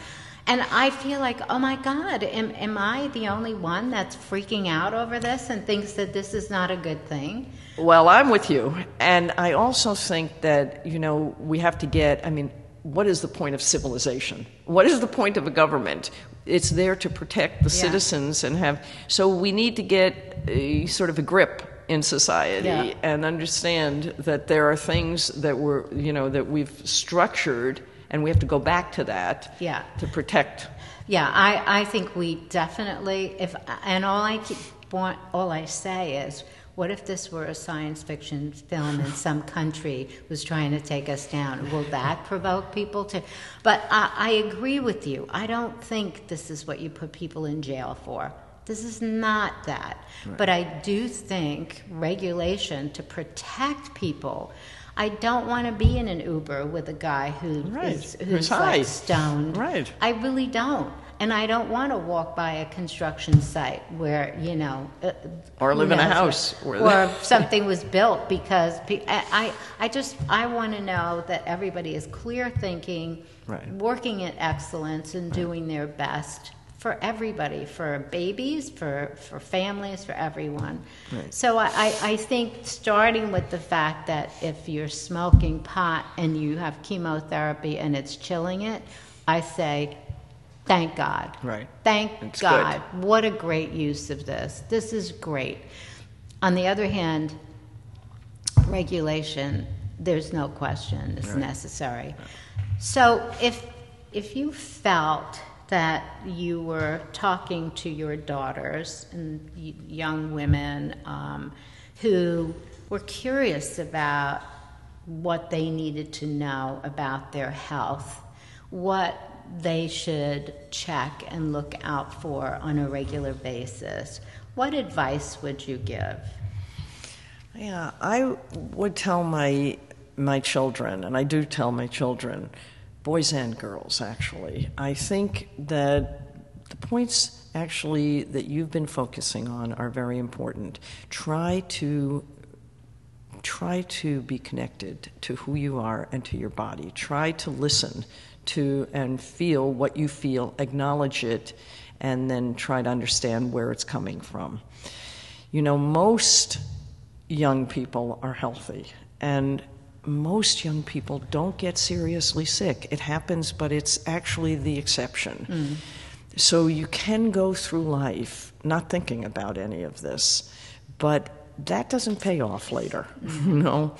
and I feel like, oh my God, am, am I the only one that's freaking out over this and thinks that this is not a good thing? Well, I'm with you. And I also think that, you know, we have to get, I mean, what is the point of civilization? What is the point of a government? It's there to protect the Yeah. citizens and have, so we need to get a sort of a grip in society Yeah. and understand that there are things that we're, you know, that we've structured and we have to go back to that Yeah. to protect. Yeah, I, I think we definitely if and all I keep want all I say is what if this were a science fiction film and some country was trying to take us down? Will that provoke people to? But I, I agree with you. I don't think this is what you put people in jail for. This is not that. But I do think regulation to protect people. I don't want to be in an Uber with a guy who Right. is Who's who's high. like stoned. Right. I really don't. And I don't want to walk by a construction site where, you know. Uh, Or live in a house where- Or something was built because pe- I, I, I just, I want to know that everybody is clear thinking, Right. working at excellence and doing their best for everybody, for babies, for, for families, for everyone. Right. So I, I, think starting with the fact that if you're smoking pot and you have chemotherapy and it's chilling it, I say, thank God. Right. Thank It's God. What a great use of this. This is great. On the other hand, regulation, there's no question, is necessary. So if if you felt that you were talking to your daughters and young women um, who were curious about what they needed to know about their health, what they should check and look out for on a regular basis. What advice would you give? Yeah, I would tell my my children, and I do tell my children, boys and girls actually. I think that the points actually that you've been focusing on are very important. Try to try to be connected to who you are and to your body. Try to listen to and feel what you feel, acknowledge it, and then try to understand where it's coming from. You know, most young people are healthy, and most young people don't get seriously sick. It happens, but it's actually the exception. Mm. So you can go through life not thinking about any of this, but that doesn't pay off later, you know?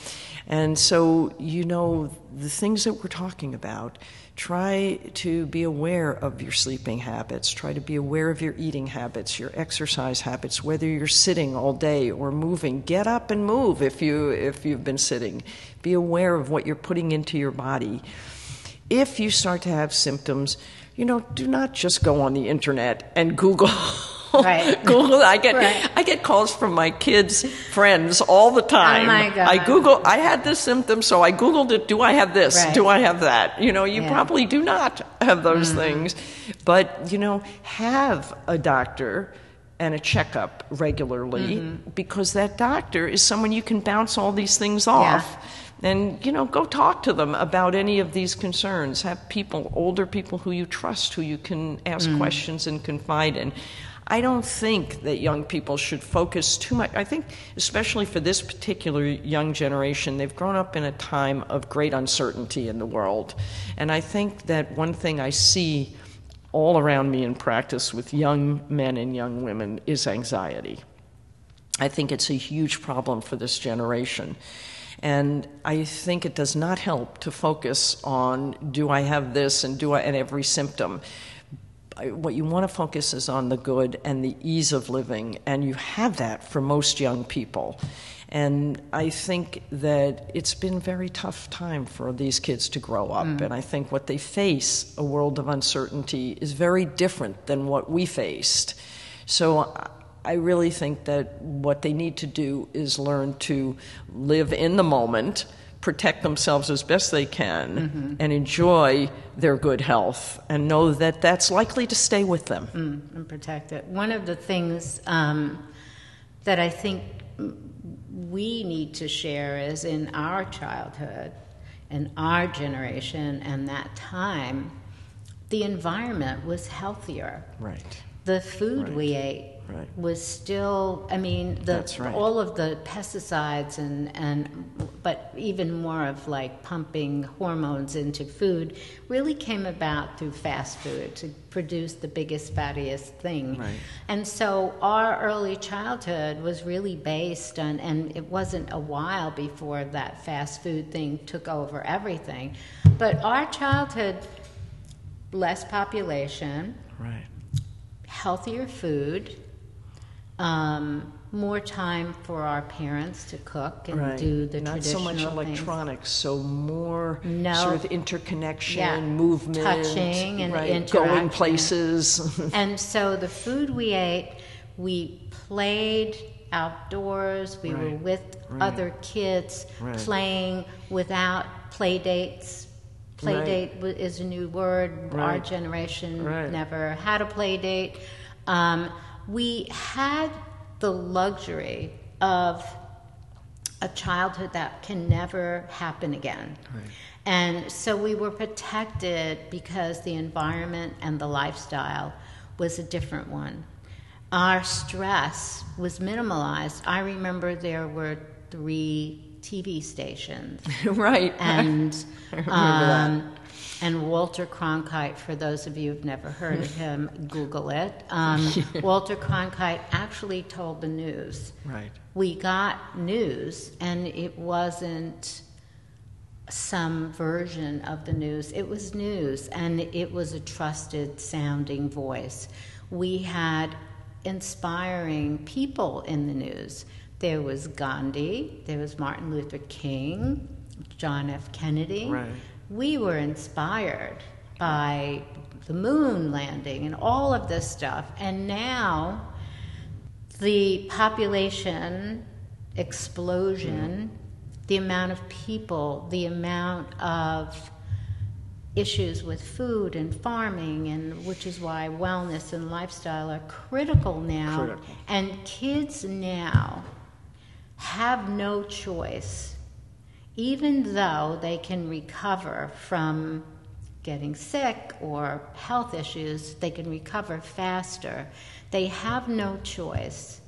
And so, you know, the things that we're talking about, try to be aware of your sleeping habits, try to be aware of your eating habits, your exercise habits, whether you're sitting all day or moving. Get up and move if you if you've been sitting. Be aware of what you're putting into your body. If you start to have symptoms, you know, do not just go on the internet and Google Right. Google. I get right. I get calls from my kids' friends all the time. Oh my God. I Google. I had this symptom, so I Googled it. Do I have this? Right. Do I have that? You know, you Yeah. probably do not have those Mm-hmm. things, but you know, have a doctor and a checkup regularly Mm-hmm. because that doctor is someone you can bounce all these things off. And you know, go talk to them about any of these concerns. Have people, older people who you trust, who you can ask Mm. questions and confide in. I don't think that young people should focus too much. I think, especially for this particular young generation, they've grown up in a time of great uncertainty in the world. And I think that one thing I see all around me in practice with young men and young women is anxiety. I think it's a huge problem for this generation. And I think it does not help to focus on do I have this and do I and every symptom. What you want to focus is on the good and the ease of living, and you have that for most young people. And I think that it's been a very tough time for these kids to grow up. Mm. And I think what they face, a world of uncertainty, is very different than what we faced. So I- I really think that what they need to do is learn to live in the moment, protect themselves as best they can, and enjoy their good health, and know that that's likely to stay with them. Mm, and protect it. One of the things um, that I think we need to share is in our childhood and our generation and that time, the environment was healthier. Right. The food Right. we ate Right. was still, I mean, the, That's right. all of the pesticides and, and, but even more of like pumping hormones into food really came about through fast food to produce the biggest, fattiest thing. Right. And so our early childhood was really based on, and it wasn't a while before that fast food thing took over everything, but our childhood, less population, Right. healthier food, um, more time for our parents to cook and Right. do the Not so traditional much things. electronics, so more No. sort of interconnection, Yeah. movement, Touching and right, going places. And so the food we ate, we played outdoors. We were Right. with Right. other kids Right. playing without play dates. Play Right. date wa- is a new word. Our Right. generation Right. never had a play date. Um, we had the luxury of a childhood that can never happen again. And so we were protected because the environment and the lifestyle was a different one. Our stress was minimalized. I remember there were three TV stations right. and um, and Walter Cronkite. For those of you who've never heard of him, Google it. Um, Walter Cronkite actually told the news. Right. We got news, and it wasn't some version of the news. It was news, and it was a trusted sounding voice. We had inspiring people in the news. There was Gandhi, there was Martin Luther King, John F. Kennedy. Right. We were inspired by the moon landing and all of this stuff. And now the population explosion, the amount of people, the amount of issues with food and farming and which is why wellness and lifestyle are critical now Critical. and kids now have no choice even though they can recover from getting sick or health issues they can recover faster. They have no choice.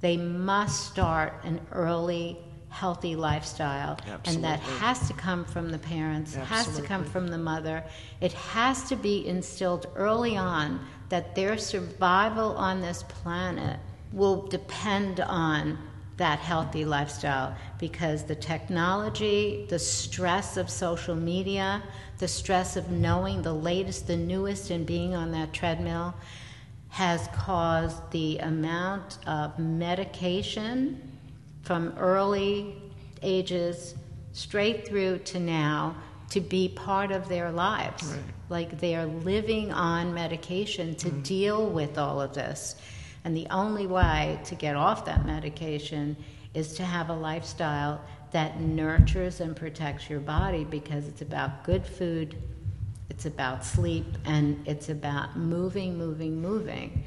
They must start an early healthy lifestyle. And that has to come from the parents has to come from the mother. It has to be instilled early on that their survival on this planet will depend on that healthy lifestyle because the technology, the stress of social media, the stress of knowing the latest, the newest, and being on that treadmill has caused the amount of medication from early ages straight through to now to be part of their lives. Like they are living on medication to mm. deal with all of this. And the only way to get off that medication is to have a lifestyle that nurtures and protects your body because it's about good food, it's about sleep, and it's about moving, moving, moving.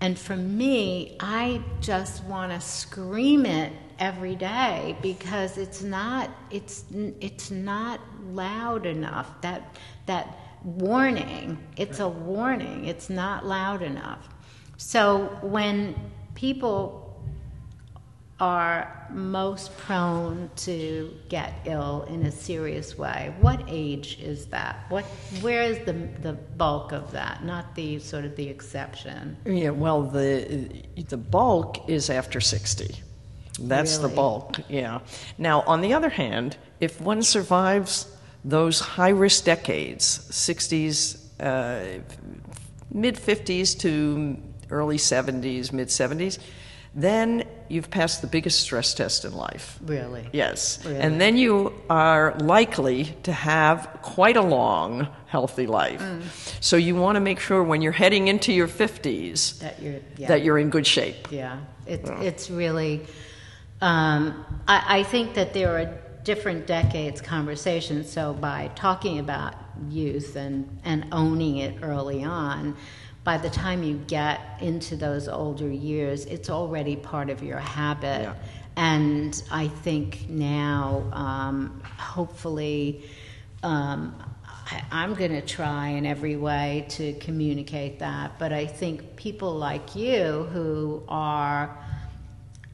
And for me, I just want to scream it every day because it's not it's it's not loud enough. That that warning, it's a warning. It's not loud enough. So when people are most prone to get ill in a serious way. What age is that? What where is the the bulk of that? Not the sort of the exception. Yeah, well, the the bulk is after 60. That's the bulk, yeah. Now, on the other hand, if one survives those high risk decades, 60s, uh, mid 50s to early 70s, mid 70s, then you've passed the biggest stress test in life. Really? Yes. Really? And then you are likely to have quite a long, healthy life. Mm. So you want to make sure when you're heading into your 50s That you're yeah. that you're in good shape. Yeah, it, it's really. Um, I, I think that there are different decades conversations. So by talking about youth and and owning it early on, by the time you get into those older years, it's already part of your habit. Yeah. And I think now, um, hopefully. Um, I, I'm going to try in every way to communicate that, but I think people like you who are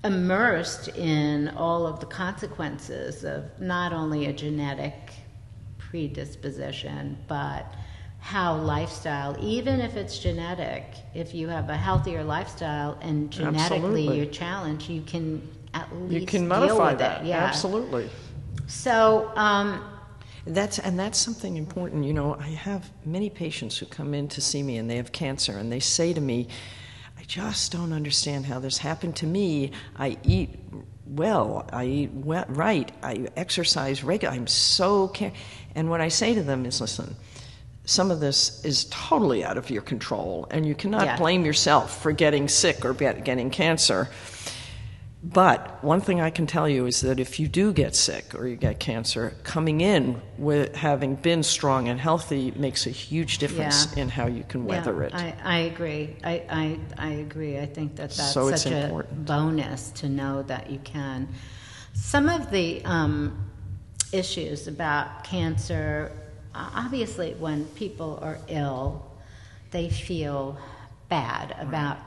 immersed in all of the consequences of not only a genetic predisposition, but how lifestyle, even if it's genetic, if you have a healthier lifestyle and genetically Absolutely. you're challenged, you can at least You can deal modify with that. It. Yeah. Absolutely. So, um, That's and that's something important. You know, I have many patients who come in to see me and they have cancer and they say to me, "I just don't understand how this happened to me. I eat well, I eat we- right, I exercise regular. I'm so care." And what I say to them is, "Listen, some of this is totally out of your control, and you cannot Yeah. blame yourself for getting sick or get, getting cancer." But one thing I can tell you is that if you do get sick or you get cancer, coming in with having been strong and healthy makes a huge difference Yeah. in how you can weather yeah, it. I, I agree. I, I, I agree. I think that that's So it's such a important. bonus to know that you can. Some of the um, issues about cancer, uh, obviously, when people are ill, they feel bad about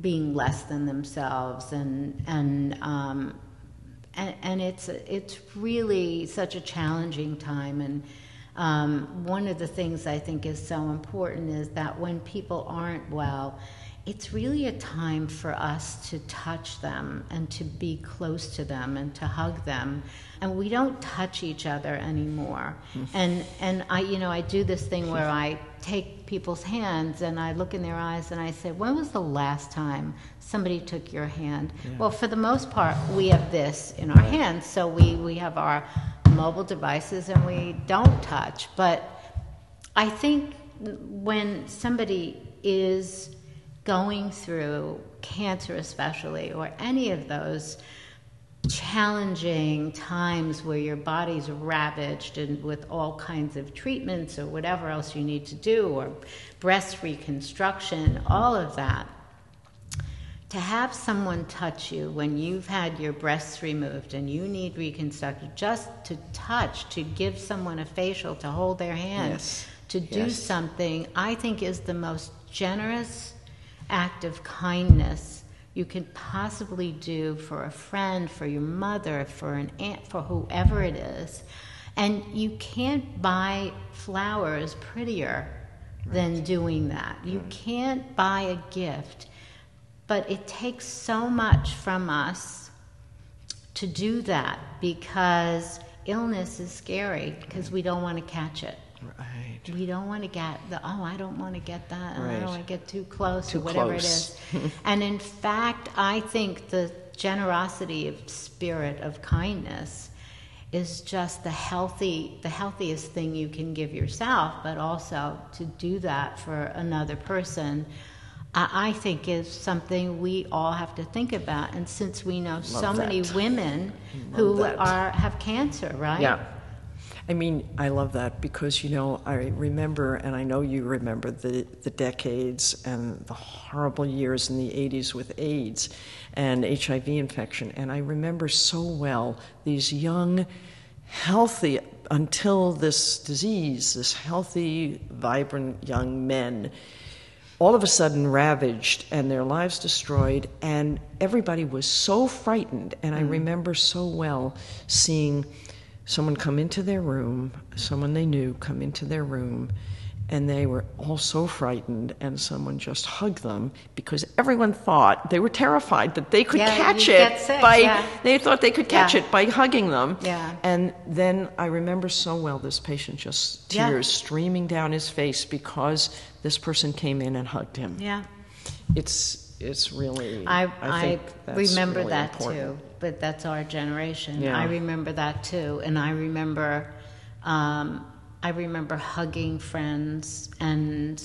being less than themselves and and um, and, and it's it's really such a challenging time. And Um, one of the things I think is so important is that when people aren't well, it's really a time for us to touch them and to be close to them and to hug them and we don't touch each other anymore. Mm-hmm. and and i you know i do this thing where i take people's hands and i look in their eyes and i say when was the last time somebody took your hand? Yeah. well for the most part we have this in our hands. So we we have our mobile devices and we don't touch. But i think when somebody is going through cancer, especially, or any of those challenging times where your body's ravaged and with all kinds of treatments or whatever else you need to do, or breast reconstruction, all of that. To have someone touch you when you've had your breasts removed and you need reconstruction, just to touch, to give someone a facial, to hold their hand, yes. to do yes. something, I think is the most generous act of kindness you can possibly do for a friend, for your mother, for an aunt, for whoever it is. And you can't buy flowers prettier right. than doing that. You can't buy a gift. But it takes so much from us to do that because illness is scary because we don't want to catch it. We don't want to get the oh, I don't want to get that. Right. I don't want to get too close too or whatever close. it is. and in fact, I think the generosity of spirit of kindness is just the healthy the healthiest thing you can give yourself, but also to do that for another person. I think is something we all have to think about, and since we know Love so that. many women who that. are have cancer, right? Yeah, I mean, I love that because, you know, I remember, and I know you remember the, the decades and the horrible years in the 80s with AIDS and HIV infection. And I remember so well these young, healthy, until this disease, this healthy, vibrant young men all of a sudden ravaged and their lives destroyed, and everybody was so frightened. And I mm. remember so well seeing someone come into their room, someone they knew come into their room, and they were all so frightened, and someone just hugged them because everyone thought they were terrified that they could yeah, catch it sick, by. Yeah. They thought they could catch yeah. it by hugging them. Yeah. And then I remember so well this patient just tears streaming down his face because this person came in and hugged him. Yeah. It's it's really. I I, I remember really that important. too, but that's our generation. Yeah. I remember that too, and I remember, um, I remember hugging friends, and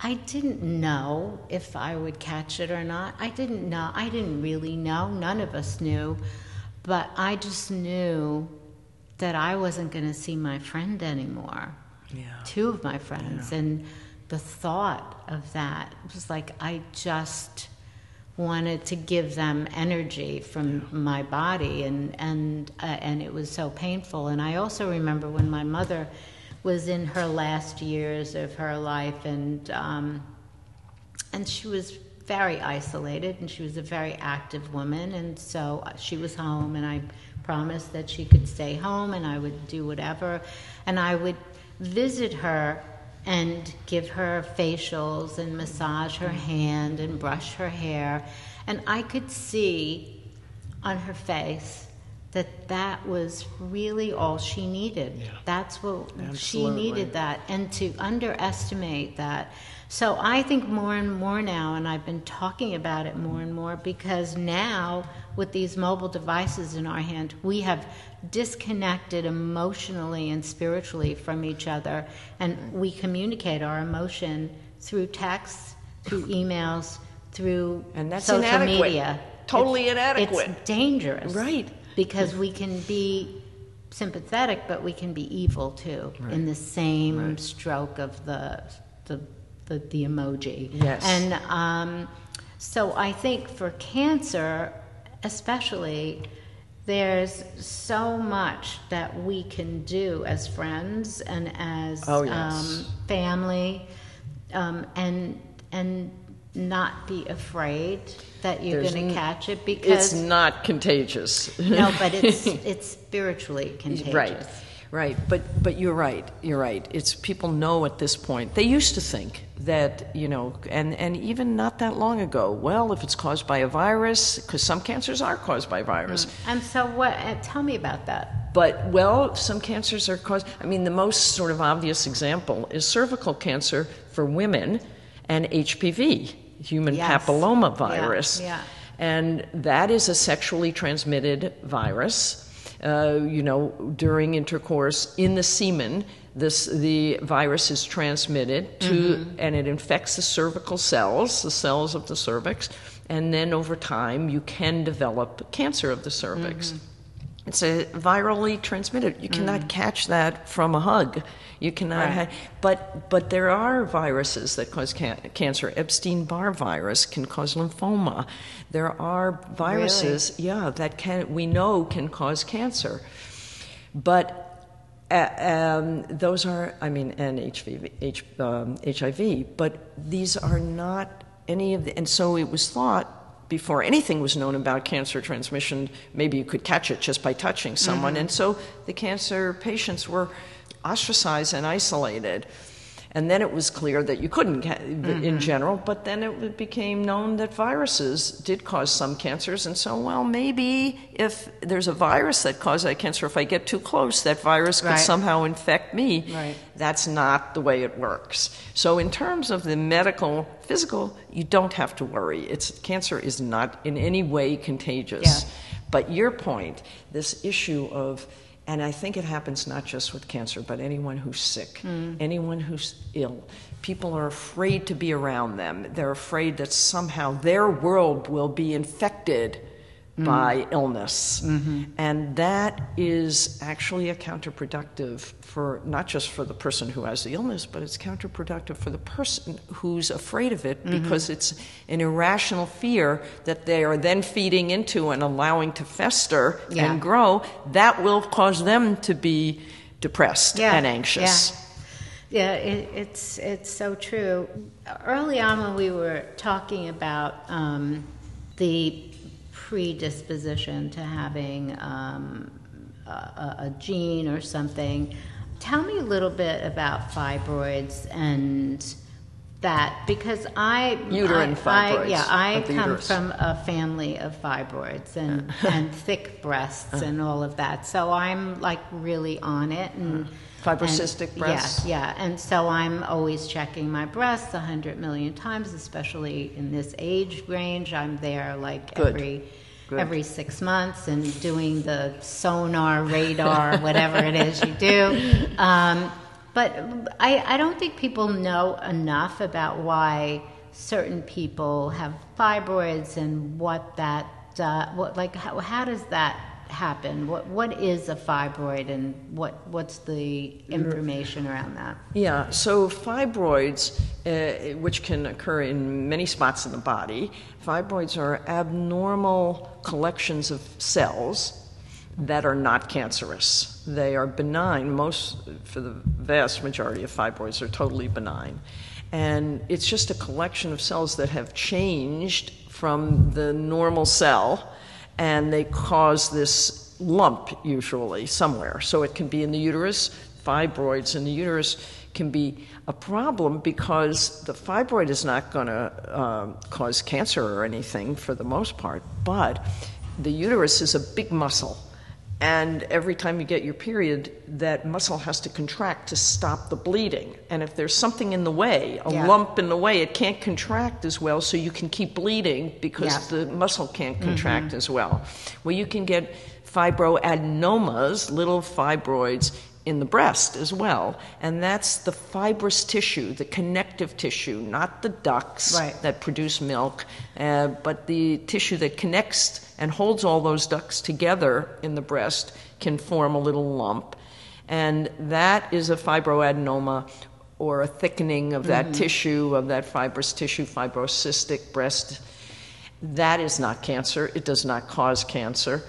I didn't know if I would catch it or not. I didn't know. I didn't really know. None of us knew, but I just knew that I wasn't going to see my friend anymore. Yeah. Two of my friends, yeah. and the thought of that was like I just wanted to give them energy from my body and and uh, and it was so painful. And I also remember when my mother was in her last years of her life and um, and she was very isolated and she was a very active woman. And so she was home and I promised that she could stay home and I would do whatever. And I would visit her and give her facials and massage her hand and brush her hair. And I could see on her face that that was really all she needed. Yeah. That's what Absolutely. she needed that. And to underestimate that. So I think more and more now, and I've been talking about it more and more because now with these mobile devices in our hand, we have disconnected emotionally and spiritually from each other, and we communicate our emotion through texts, through emails, through and that's social inadequate. media. Totally it's, inadequate. It's dangerous, right? Because we can be sympathetic, but we can be evil too right. in the same right. stroke of the the the, the emoji. Yes, and um, so I think for cancer, especially there's so much that we can do as friends and as oh, yes. um, family, um, and and not be afraid that you're going to catch it because it's not contagious. no, but it's it's spiritually contagious. Right. Right, but but you're right. You're right. It's people know at this point. They used to think that you know, and and even not that long ago. Well, if it's caused by a virus, because some cancers are caused by virus. And so, what? Uh, tell me about that. But well, some cancers are caused. I mean, the most sort of obvious example is cervical cancer for women, and HPV, human Yes. papilloma virus. Yeah, yeah. And that is a sexually transmitted virus. Uh, you know, during intercourse in the semen, this the virus is transmitted to, Mm-hmm. and it infects the cervical cells, the cells of the cervix, and then over time you can develop cancer of the cervix. Mm-hmm. It's a virally transmitted. You cannot catch that from a hug. You cannot. Mm. Right. Ha- but but there are viruses that cause can- cancer. Epstein-Barr virus can cause lymphoma. There are viruses, yeah, that can we know can cause cancer. But uh, um, those are, I mean, and H, um, HIV, but these are not any of the, and so it was thought before anything was known about cancer transmission, maybe you could catch it just by touching someone. Mm-hmm. And so the cancer patients were ostracized and isolated. And then it was clear that you couldn't ca- mm-hmm. in general, but then it became known that viruses did cause some cancers. And so, well, maybe if there's a virus that causes that cancer, if I get too close, that virus could Right. somehow infect me. Right. That's not the way it works. So, in terms of the medical, physical, you don't have to worry. It's cancer is not in any way contagious. Yeah. But your point, this issue of, and I think it happens not just with cancer, but anyone who's sick, mm. anyone who's ill. People are afraid to be around them. They're afraid that somehow their world will be infected Mm-hmm. by illness. Mm-hmm. And that is actually a counterproductive for not just for the person who has the illness, but it's counterproductive for the person who's afraid of it mm-hmm. because it's an irrational fear that they are then feeding into and allowing to fester Yeah. and grow. That will cause them to be depressed Yeah, and anxious. Yeah, it, it's it's so true. Early on, when we were talking about um, the predisposition to having um, a, a a gene or something, tell me a little bit about fibroids and that because I Uterine I, I- fibroids yeah, I of the come uterus. from a family of fibroids and, and thick breasts and all of that. So I'm like really on it and Fibrocystic and- breasts? Yeah, yeah. And so I'm always checking my breasts a hundred million times, especially in this age range. I'm there like Good. every Good. every six months and doing the sonar, radar, whatever it is you do. Um, but I, I don't think people know enough about why certain people have fibroids and what that, uh, what like how, how does that happen? What what is a fibroid and what what's the information around that? Yeah, so fibroids, uh, which can occur in many spots in the body, fibroids are abnormal collections of cells that are not cancerous. They are benign. Most, for the vast majority of fibroids, are totally benign. And it's just a collection of cells that have changed from the normal cell and they cause this lump usually somewhere. So it can be in the uterus. Fibroids in the uterus can be a problem because the fibroid is not going to um, cause cancer or anything for the most part, but the uterus is a big muscle. And every time you get your period, that muscle has to contract to stop the bleeding. And if there's something in the way, a Yeah. lump in the way, it can't contract as well, so you can keep bleeding because the muscle can't mm-hmm. contract as well. Well, you can get fibroadenomas, little fibroids in the breast as well, and that's the fibrous tissue, the connective tissue, not the ducts Right. that produce milk, uh, but the tissue that connects and holds all those ducts together in the breast can form a little lump, and that is a fibroadenoma or a thickening of that tissue, of that fibrous tissue, fibrocystic breast. That is not cancer. It does not cause cancer.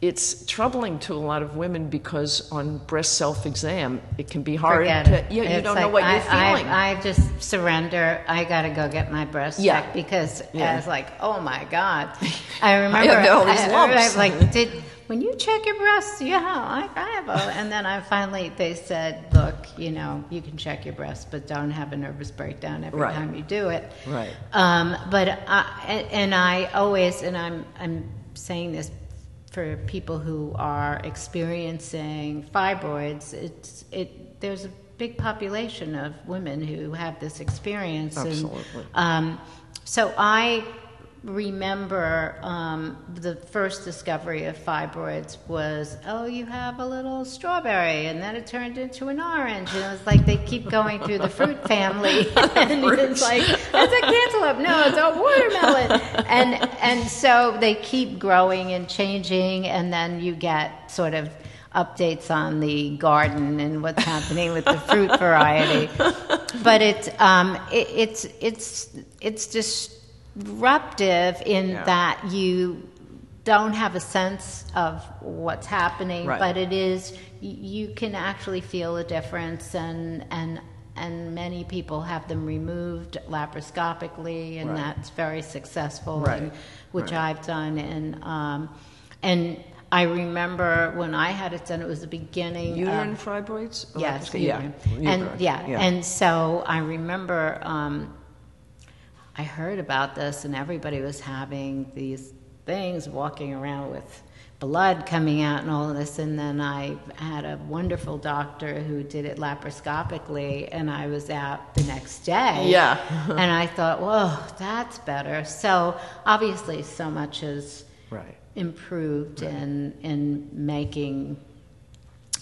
It's troubling to a lot of women because on breast self exam, it can be hard Forget to, it. yeah, you don't know what I, you're feeling. I, I just surrender. I got to go get my breast Yeah. checked because Yeah. I was like, oh my God. I remember, have all these I, lumps. I was like, did, when you check your breasts, yeah, I, I have a, and then I finally, they said, look, you know, you can check your breasts, but don't have a nervous breakdown every Right. time you do it. Right. Um, but I, and, and I always, and I'm I'm saying this for people who are experiencing fibroids. It's it. There's a big population of women who have this experience. and, Absolutely. um, so I remember um, the first discovery of fibroids was, oh, you have a little strawberry, and then it turned into an orange, and it was like they keep going through the fruit family, and it's like it's a cantaloupe, no, it's a watermelon, and and so they keep growing and changing, and then you get sort of updates on the garden and what's happening with the fruit variety. But it's um, it, it's it's it's disruptive in Yeah. that you don't have a sense of what's happening, Right. but it is you can actually feel a difference and and and many people have them removed laparoscopically and Right. that's very successful Right. and, which Right. I've done and um, and I remember when I had it done it was the beginning Uterine of, fibroids? Oh, Yes, yeah. uterine. Uterine, And yeah, and so I remember um, I heard about this, and everybody was having these things, walking around with blood coming out and all of this. And then I had a wonderful doctor who did it laparoscopically, and I was out the next day. Yeah. and I thought, whoa, that's better. So obviously, so much has Right. improved in in making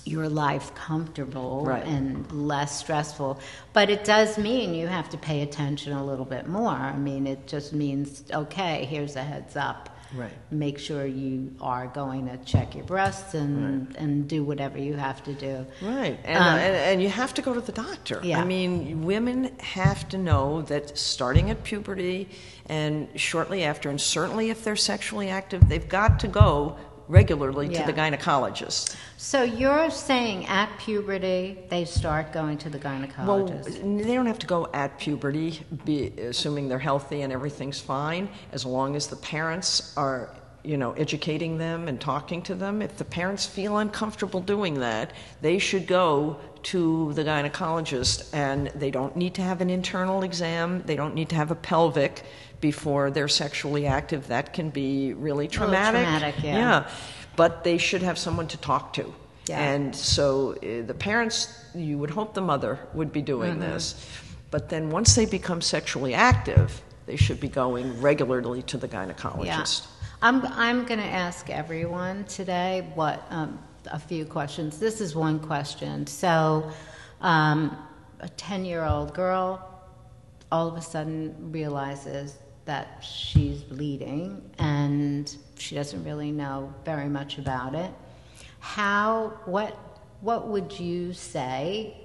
your life comfortable Right. and less stressful. But it does mean you have to pay attention a little bit more. I mean, it just means okay, here's a heads up. Right. Make sure you are going to check your breasts and and do whatever you have to do. Right, and, Um, and and you have to go to the doctor. Yeah. I mean, women have to know that starting at puberty and shortly after, and certainly if they're sexually active, they've got to go regularly Yeah. to the gynecologist. So you're saying at puberty they start going to the Well, gynecologist? they don't have to go at puberty, be, assuming they're healthy and everything's fine, as long as the parents are, you know, educating them and talking to them. If the parents feel uncomfortable doing that, they should go to the gynecologist, and they don't need to have an internal exam. They don't need to have a pelvic before they're sexually active. That can be really traumatic. traumatic, yeah. Yeah, but they should have someone to talk to. Yeah. And so uh, the parents, you would hope the mother would be doing Mm-hmm. this. But then once they become sexually active, they should be going regularly to the gynecologist. Yeah. I'm, I'm going to ask everyone today what um, a few questions. This is one question. So, um, a 10 year old girl all of a sudden realizes that she's bleeding and she doesn't really know very much about it. How, what, what would you say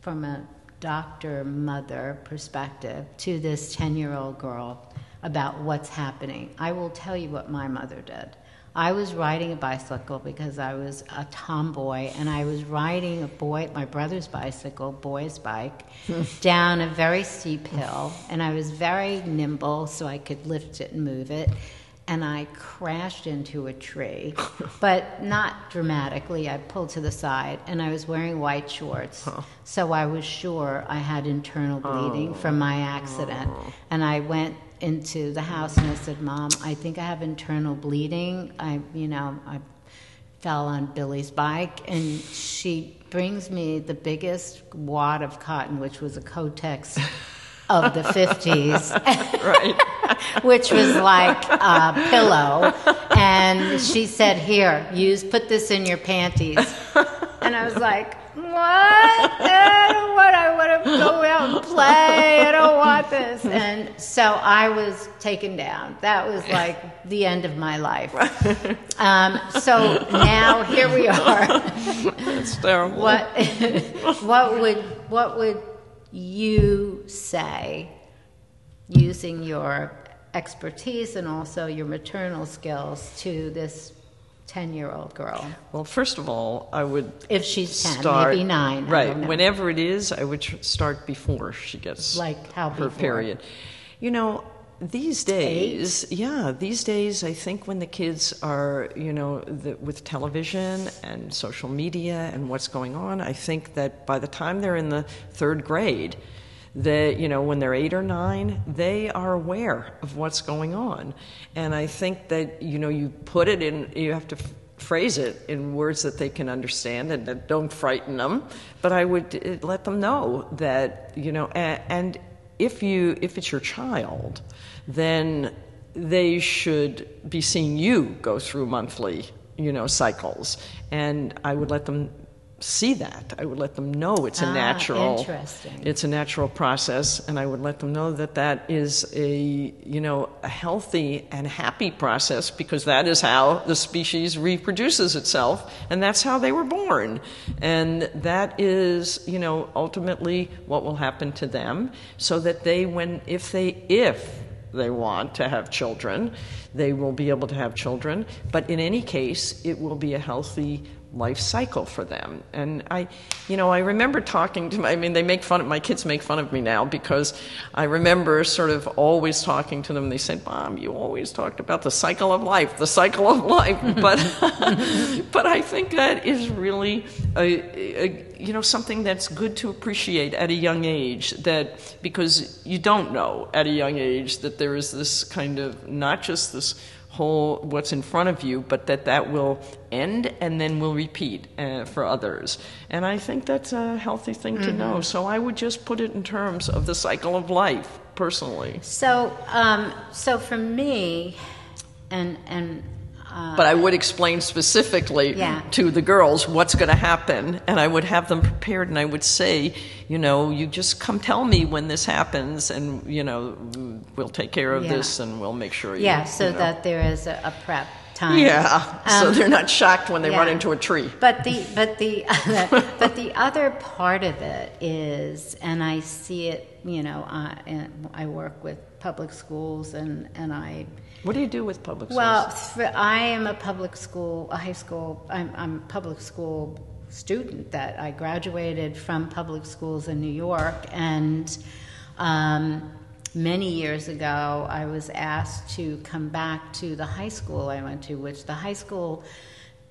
from a doctor mother perspective to this 10 year old girl about what's happening. I will tell you what my mother did. I was riding a bicycle because I was a tomboy and I was riding a boy my brother's bicycle, boy's bike, down a very steep hill and I was very nimble so I could lift it and move it and I crashed into a tree, but not dramatically. I pulled to the side, and I was wearing white shorts, so I was sure I had internal bleeding oh. from my accident. And I went into the house and I said, "Mom, I think I have internal bleeding. I, you know, I fell on Billy's bike, and she brings me the biggest wad of cotton, which was a Kotex." Of the 50s, Right. which was like a pillow. And she said, Here, use, put this in your panties. And I was like, What? I don't want, I want to go out and play. I don't want this. And so I was taken down. That was like the end of my life. Um, so now here we are. That's terrible. What, what would, what would you say, using your expertise and also your maternal skills, to this 10 year old girl? Well, first of all, I would If she's 10, start maybe 9. I Right, don't know. whenever it is, I would tr- start before she gets Like how her before? period. You know, these days, yeah, these days, I think when the kids are, you know, the, with television and social media and what's going on, I think that by the time they're in the third grade, they, you know, when they're eight or nine, they are aware of what's going on. And I think that, you know, you put it in, you have to phrase it in words that they can understand and that don't frighten them. But I would uh, let them know that, you know, and if you, if it's your child, then they should be seeing you go through monthly, you know, cycles. And I would let them see that. I would let them know it's a Ah, natural interesting. it's a natural process and I would let them know that that is a, you know, a healthy and happy process because that is how the species reproduces itself and that's how they were born. And that is, you know, ultimately what will happen to them so that they when if they if they want to have children, they will be able to have children. But in any case, it will be a healthy life cycle for them. And I, you know, I remember talking to my, I mean, they make fun of, my kids make fun of me now because I remember sort of always talking to them. They said, Mom, you always talked about the cycle of life, the cycle of life. But, but I think that is really, a, a, you know, something that's good to appreciate at a young age that, because you don't know at a young age that there is this kind of, not just this whole what's in front of you, but that that will end and then will repeat uh, for others. And I think that's a healthy thing to know. So I would just put it in terms of the cycle of life, personally. So, um, so for me, and, and, uh, But I would explain specifically Yeah. to the girls what's going to happen, and I would have them prepared, and I would say, you know, you just come tell me when this happens, and you know, we'll take care of Yeah. this, and we'll make sure. You, yeah, so you know. that there is a, a prep time. Yeah, so Um, they're not shocked when they run into a tree. But the but the but the other part of it is, and I see it. You know, I, and I work with public schools, and and I. What do you do with public schools? Well, I am a public school, a high school. I'm, I'm a public school student that I graduated from public schools in New York, and um, many years ago, I was asked to come back to the high school I went to, which the high school,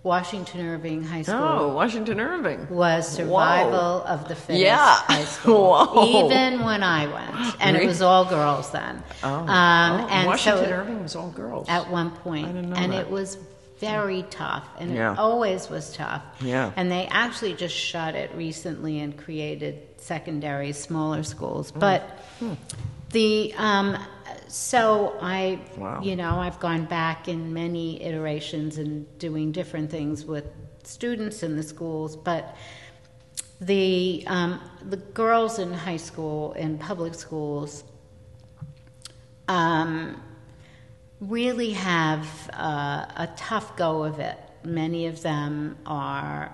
Washington Irving High School oh, Washington Irving. was survival Whoa. of the fittest Yeah. high school. Whoa. Even when I went, and it was all girls then. Oh, Um, Oh, and Washington so Irving was all girls. at one point, I didn't know and that. it was very tough, and Yeah. it always was tough. Yeah. And they actually just shut it recently and created secondary, smaller schools. Hmm. But the um, so I, Wow. you know, I've gone back in many iterations and doing different things with students in the schools, but the um, the girls in high school in public schools um, really have uh, a tough go of it. Many of them are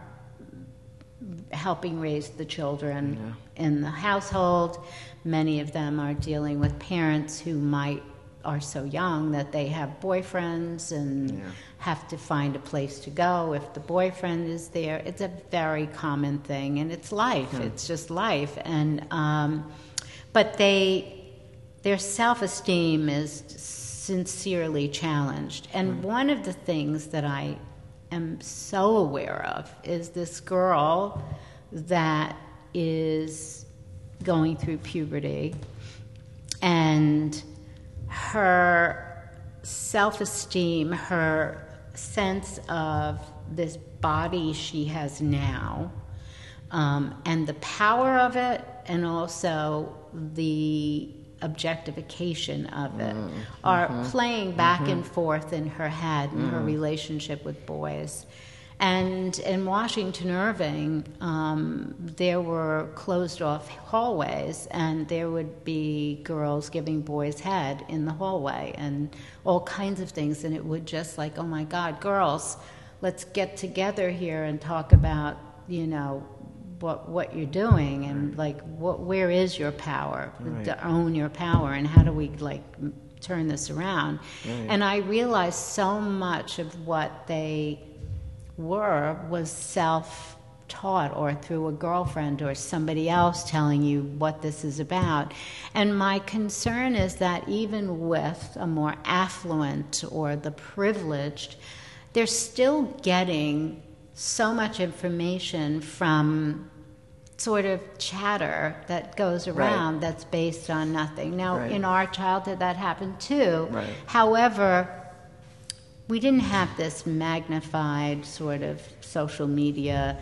helping raise the children in the household. Many of them are dealing with parents who might are so young that they have boyfriends and have to find a place to go if the boyfriend is there. It's a very common thing, and it's life. It's just life, and um, but they their self-esteem is sincerely challenged. And one of the things that I am so aware of is this girl that is going through puberty. And her self esteem, her sense of this body she has now, um, and the power of it, and also the objectification of it, mm, are mm-hmm. playing back and mm-hmm. forth in her head and her mm. relationship with boys. And in Washington Irving, um, there were closed off hallways, and there would be girls giving boys head in the hallway, and all kinds of things. And it would just like, oh my God, girls, let's get together here and talk about, you know, what what you're doing, and like, what where is your power to own your power, and how do we like turn this around? And I realized so much of what they were was self taught or through a girlfriend or somebody else telling you what this is about. And my concern is that even with a more affluent or the privileged, they're still getting so much information from sort of chatter that goes around Right. that's based on nothing. Now, Right. in our childhood, that happened too. Right. However, we didn't have this magnified sort of social media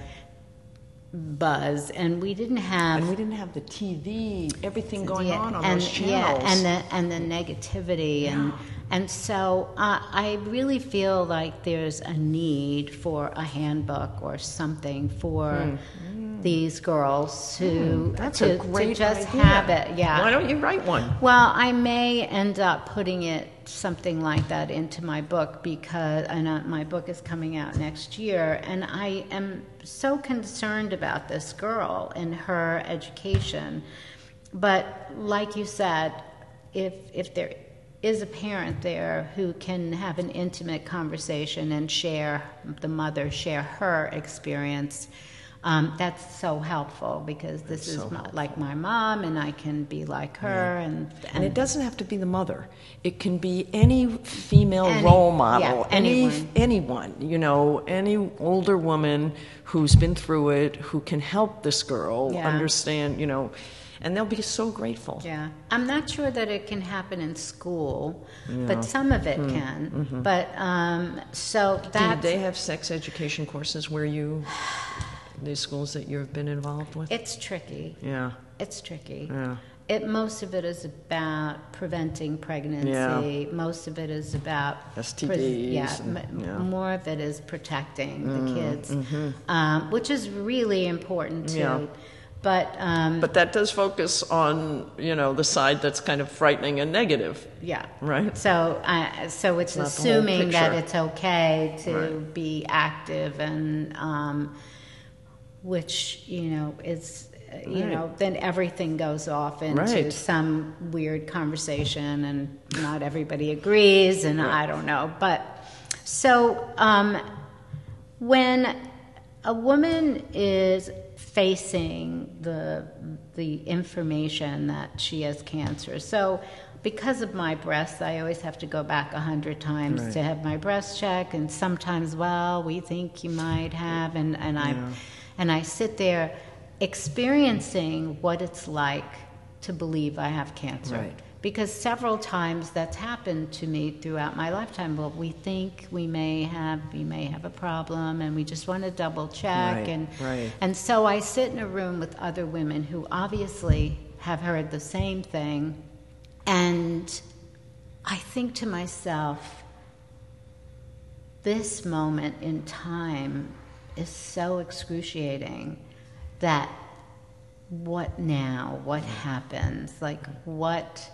buzz, and we didn't have And we didn't have the TV, everything going yeah, on on and, those channels. Yeah, and the and the negativity and and so uh, I really feel like there's a need for a handbook or something for these girls to Hmm. That's to, to just idea. have it. Yeah. Why don't you write one? Well, I may end up putting it something like that into my book because and uh, my book is coming out next year, and I am so concerned about this girl and her education. But like you said, if if there is a parent there who can have an intimate conversation and share the mother share her experience. Um, that's so helpful because this is so my, like my mom, and I can be like her, and, And it doesn't have to be the mother. It can be any female Any- role model, yeah, any anyone. anyone, you know, any older woman who's been through it who can help this girl Yeah. understand, you know, and they'll be so grateful. Yeah, I'm not sure that it can happen in school, but some of it can. But um, so Do that's they have sex education courses where you, these schools that you've been involved with? it's tricky. yeah, It's tricky. yeah, It most of it is about preventing pregnancy. Yeah. Most of it is about STDs yeah, and- yeah. Mm, more of it is protecting the kids, um, which is really important too. mm-hmm. Yeah. But um, but that does focus on you know the side that's kind of frightening and negative, yeah, right? So, uh, so it's, whole assuming that it's okay to Right. be active and, um, which you know is, you Right. know, then everything goes off into Right. some weird conversation, and not everybody agrees, and I don't know, but so um, when a woman is facing the the information that she has cancer, so because of my breasts, I always have to go back a hundred times Right. to have my breast check, and sometimes, well, we think you might have, and and I Yeah. And I sit there experiencing what it's like to believe I have cancer. Right. Because several times that's happened to me throughout my lifetime. Well, we think we may have we may have a problem, and we just want to double check. Right, And right. and so I sit in a room with other women who obviously have heard the same thing, and I think to myself, this moment in time is so excruciating that what now? What happens? Like what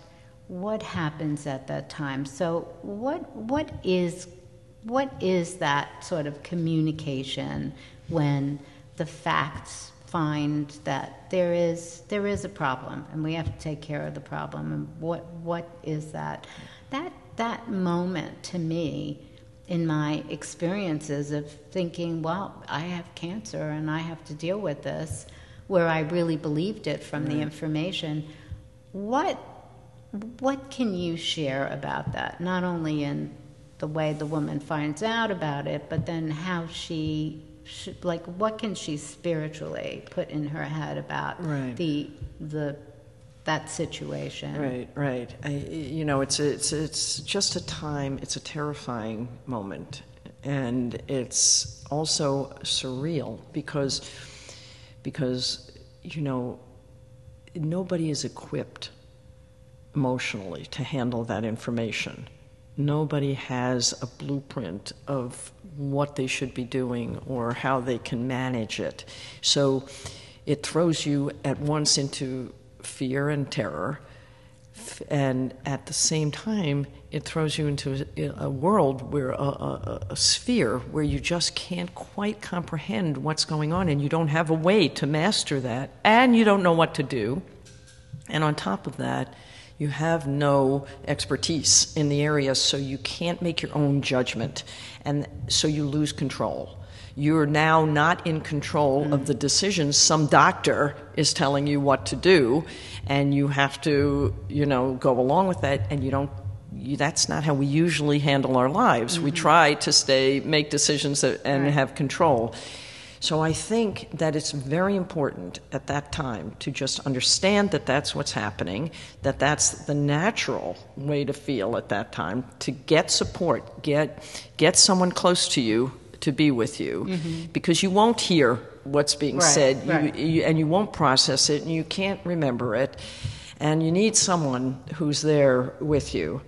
what happens at that time? So what what is what is that sort of communication when the facts find that there is there is a problem and we have to take care of the problem? And what what is that? That that moment to me in my experiences of thinking well I have cancer and I have to deal with this where I really believed it from the information. What what can you share about that? Not only in the way the woman finds out about it but then how she should, like what can she spiritually put in her head about Right. the the that situation Right, right. I, you know, it's it's it's just a time. It's a terrifying moment, and it's also surreal because because you know nobody is equipped emotionally to handle that information. Nobody has a blueprint of what they should be doing or how they can manage it. So it throws you at once into fear and terror. And at the same time, it throws you into a, world where a, a, a sphere where you just can't quite comprehend what's going on, and you don't have a way to master that, and you don't know what to do. And on top of that, you have no expertise in the area, so you can't make your own judgment. And so you lose control. You're now not in control of the decisions. Some doctor is telling you what to do, and you have to, you know, go along with that, and you don't. You, that's not how we usually handle our lives. We mm-hmm. try to stay, make decisions that, and Right. have control. So I think that it's very important at that time to just understand that that's what's happening, that that's the natural way to feel at that time, to get support, get get someone close to you to be with you, because you won't hear what's being Mm-hmm. Right, said, you, right. you, and you won't process it, and you can't remember it, and you need someone who's there with you.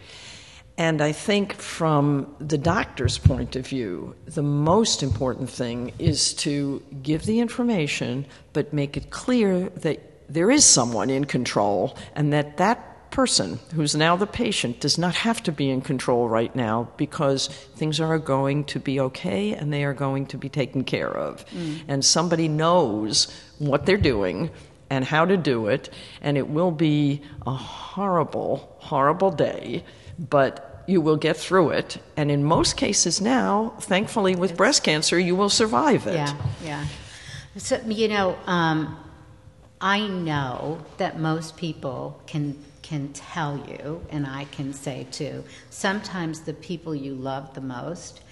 And I think from the doctor's point of view, the most important thing is to give the information, but make it clear that there is someone in control and that that person who's now the patient does not have to be in control right now because things are going to be okay and they are going to be taken care of. And somebody knows what they're doing and how to do it, and it will be a horrible, horrible day, but you will get through it. And in most cases now, thankfully, with breast cancer, you will survive it. Yeah, yeah. So you know, um, I know that most people can can tell you, and I can say too. Sometimes the people you love the most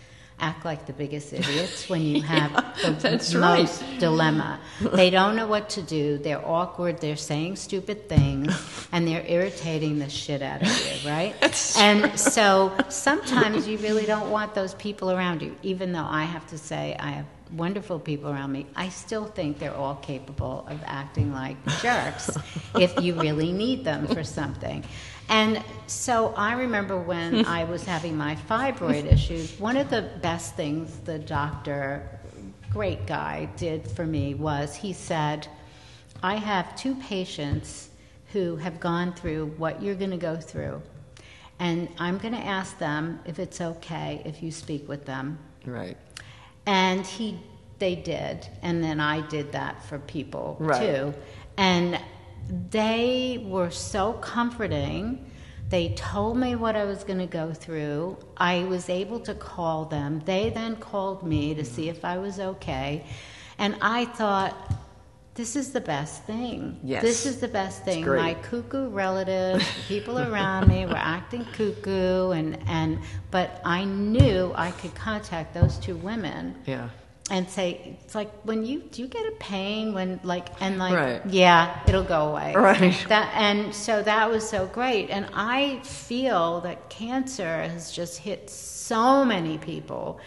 act like the biggest idiots when you have the that's right. most dilemma. They don't know what to do. They're awkward. They're saying stupid things, and they're irritating the shit out of you, right? and so sometimes you really don't want those people around you. Even though I have to say I have wonderful people around me, I still think they're all capable of acting like jerks if you really need them for something. And so I remember when I was having my fibroid issues, one of the best things the doctor, great guy, did for me was he said, I have two patients who have gone through what you're going to go through. And I'm going to ask them if it's okay if you speak with them. Right. And he, they did, and then I did that for people Right. too. And they were so comforting. They told me what I was going to go through. I was able to call them. They then called me to mm-hmm. see if I was okay. And I thought, this is the best thing. Yes. This is the best thing. My cuckoo relatives, people around me were acting cuckoo and, and but I knew I could contact those two women Yeah. and say it's like when you do you get a pain when like and like Right. yeah it'll go away Right. that and so that was so great and i feel that cancer has just hit so many people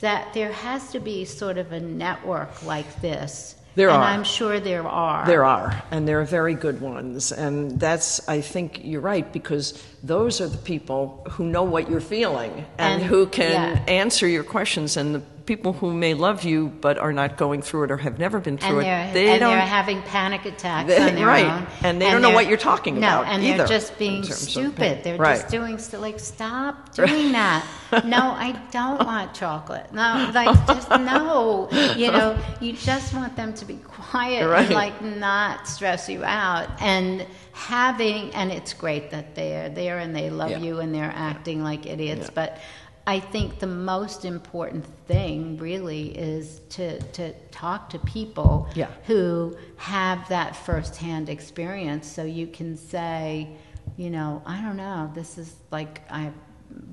that there has to be sort of a network like this There and are. i'm sure there are There are, and there are very good ones. And that's, I think you're right, because those are the people who know what you're feeling and, And- who can yeah. answer your questions. And the people who may love you but are not going through it or have never been through and it, they and don't. they're having panic attacks They- on their right. own, And they don't know what you're talking no, about and either, they're just being in terms of stupid. They're Right. just doing st- like stop doing that. no, I don't want chocolate. No, like just no. You know, you just want them to be quiet Right. and like not stress you out and having and it's great that they're there and they love Yeah. you and they're acting like idiots, Yeah. but I think the most important thing really is to, to talk to people Yeah. who have that firsthand experience so you can say, you know, I don't know, this is like, I,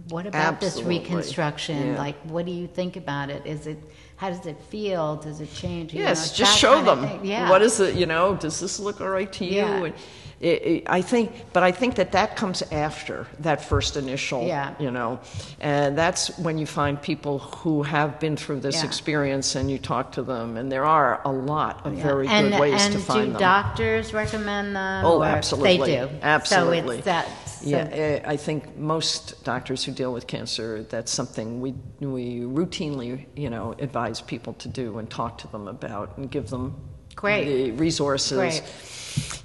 what about Absolutely. this reconstruction? Yeah. Like, what do you think about it? Is it, how does it feel? Does it change? You Yes, it's just show them. Yeah. What is it? You know, does this look all right to you? Yeah. And I think, but I think that that comes after that first initial. Yeah. You know, and that's when you find people who have been through this Yeah. experience and you talk to them, and there are a lot of Yeah. very and, good ways to find them. And do doctors recommend them? Oh, absolutely. They do. Absolutely. So it's that. So Yeah, eh, I think most doctors who deal with cancer, that's something we we routinely, you know, advise people to do and talk to them about and give them Great. the resources. Great.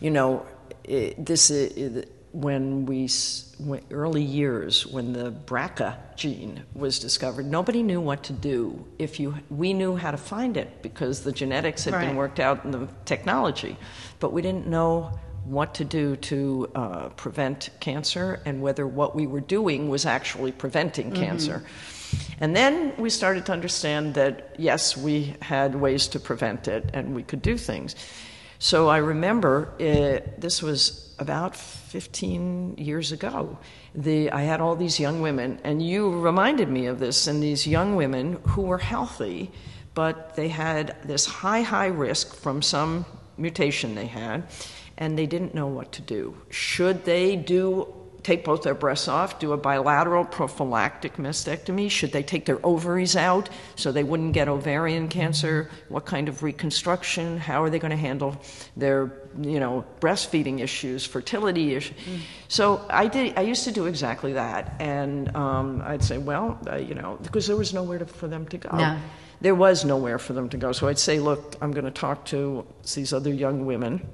You know, eh, this is when we when early years when the BRCA gene was discovered, nobody knew what to do. If you, we knew how to find it because the genetics had been worked out in the technology, but we didn't know what to do to uh, prevent cancer and whether what we were doing was actually preventing cancer. And then we started to understand that, yes, we had ways to prevent it and we could do things. So I remember uh, this was about 15 years ago. The, I had all these young women, and you reminded me of this, and these young women who were healthy, but they had this high, high risk from some mutation they had, and they didn't know what to do. Should they do take both their breasts off, do a bilateral prophylactic mastectomy? Should they take their ovaries out so they wouldn't get ovarian cancer? What kind of reconstruction? How are they going to handle their, you know, breastfeeding issues, fertility issues? Mm. So I did. I used to do exactly that, and um, I'd say, well, uh, you know, because there was nowhere to, for them to go. No. There was nowhere for them to go. So I'd say, look, I'm going to talk to these other young women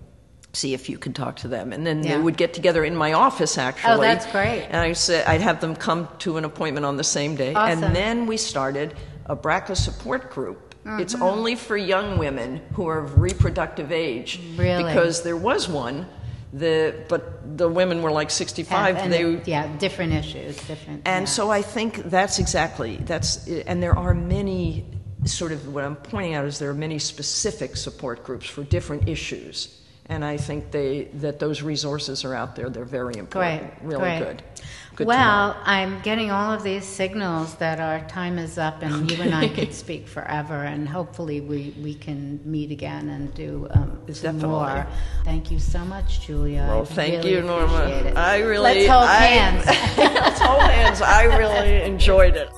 see if you can talk to them. And then yeah. they would get together in my office, actually. Oh, that's great. And I said I'd have them come to an appointment on the same day. Awesome. And then we started a BRCA support group. Mm-hmm. It's only for young women who are of reproductive age. Really? Because there was one. The, but the women were like 65 and, and they yeah different issues different and yeah. so i think that's exactly that's and there are many sort of what i'm pointing out is there are many specific support groups for different issues and I think they that those resources are out there. They're very important. Great, really great. good. good well, I'm getting all of these signals that our time is up, and you and I could speak forever, and hopefully we, we can meet again and do um, some more. Thank you so much, Julia. Well, I thank really you, Norma. I really let's hold I, hands. let's hold hands. I really enjoyed it.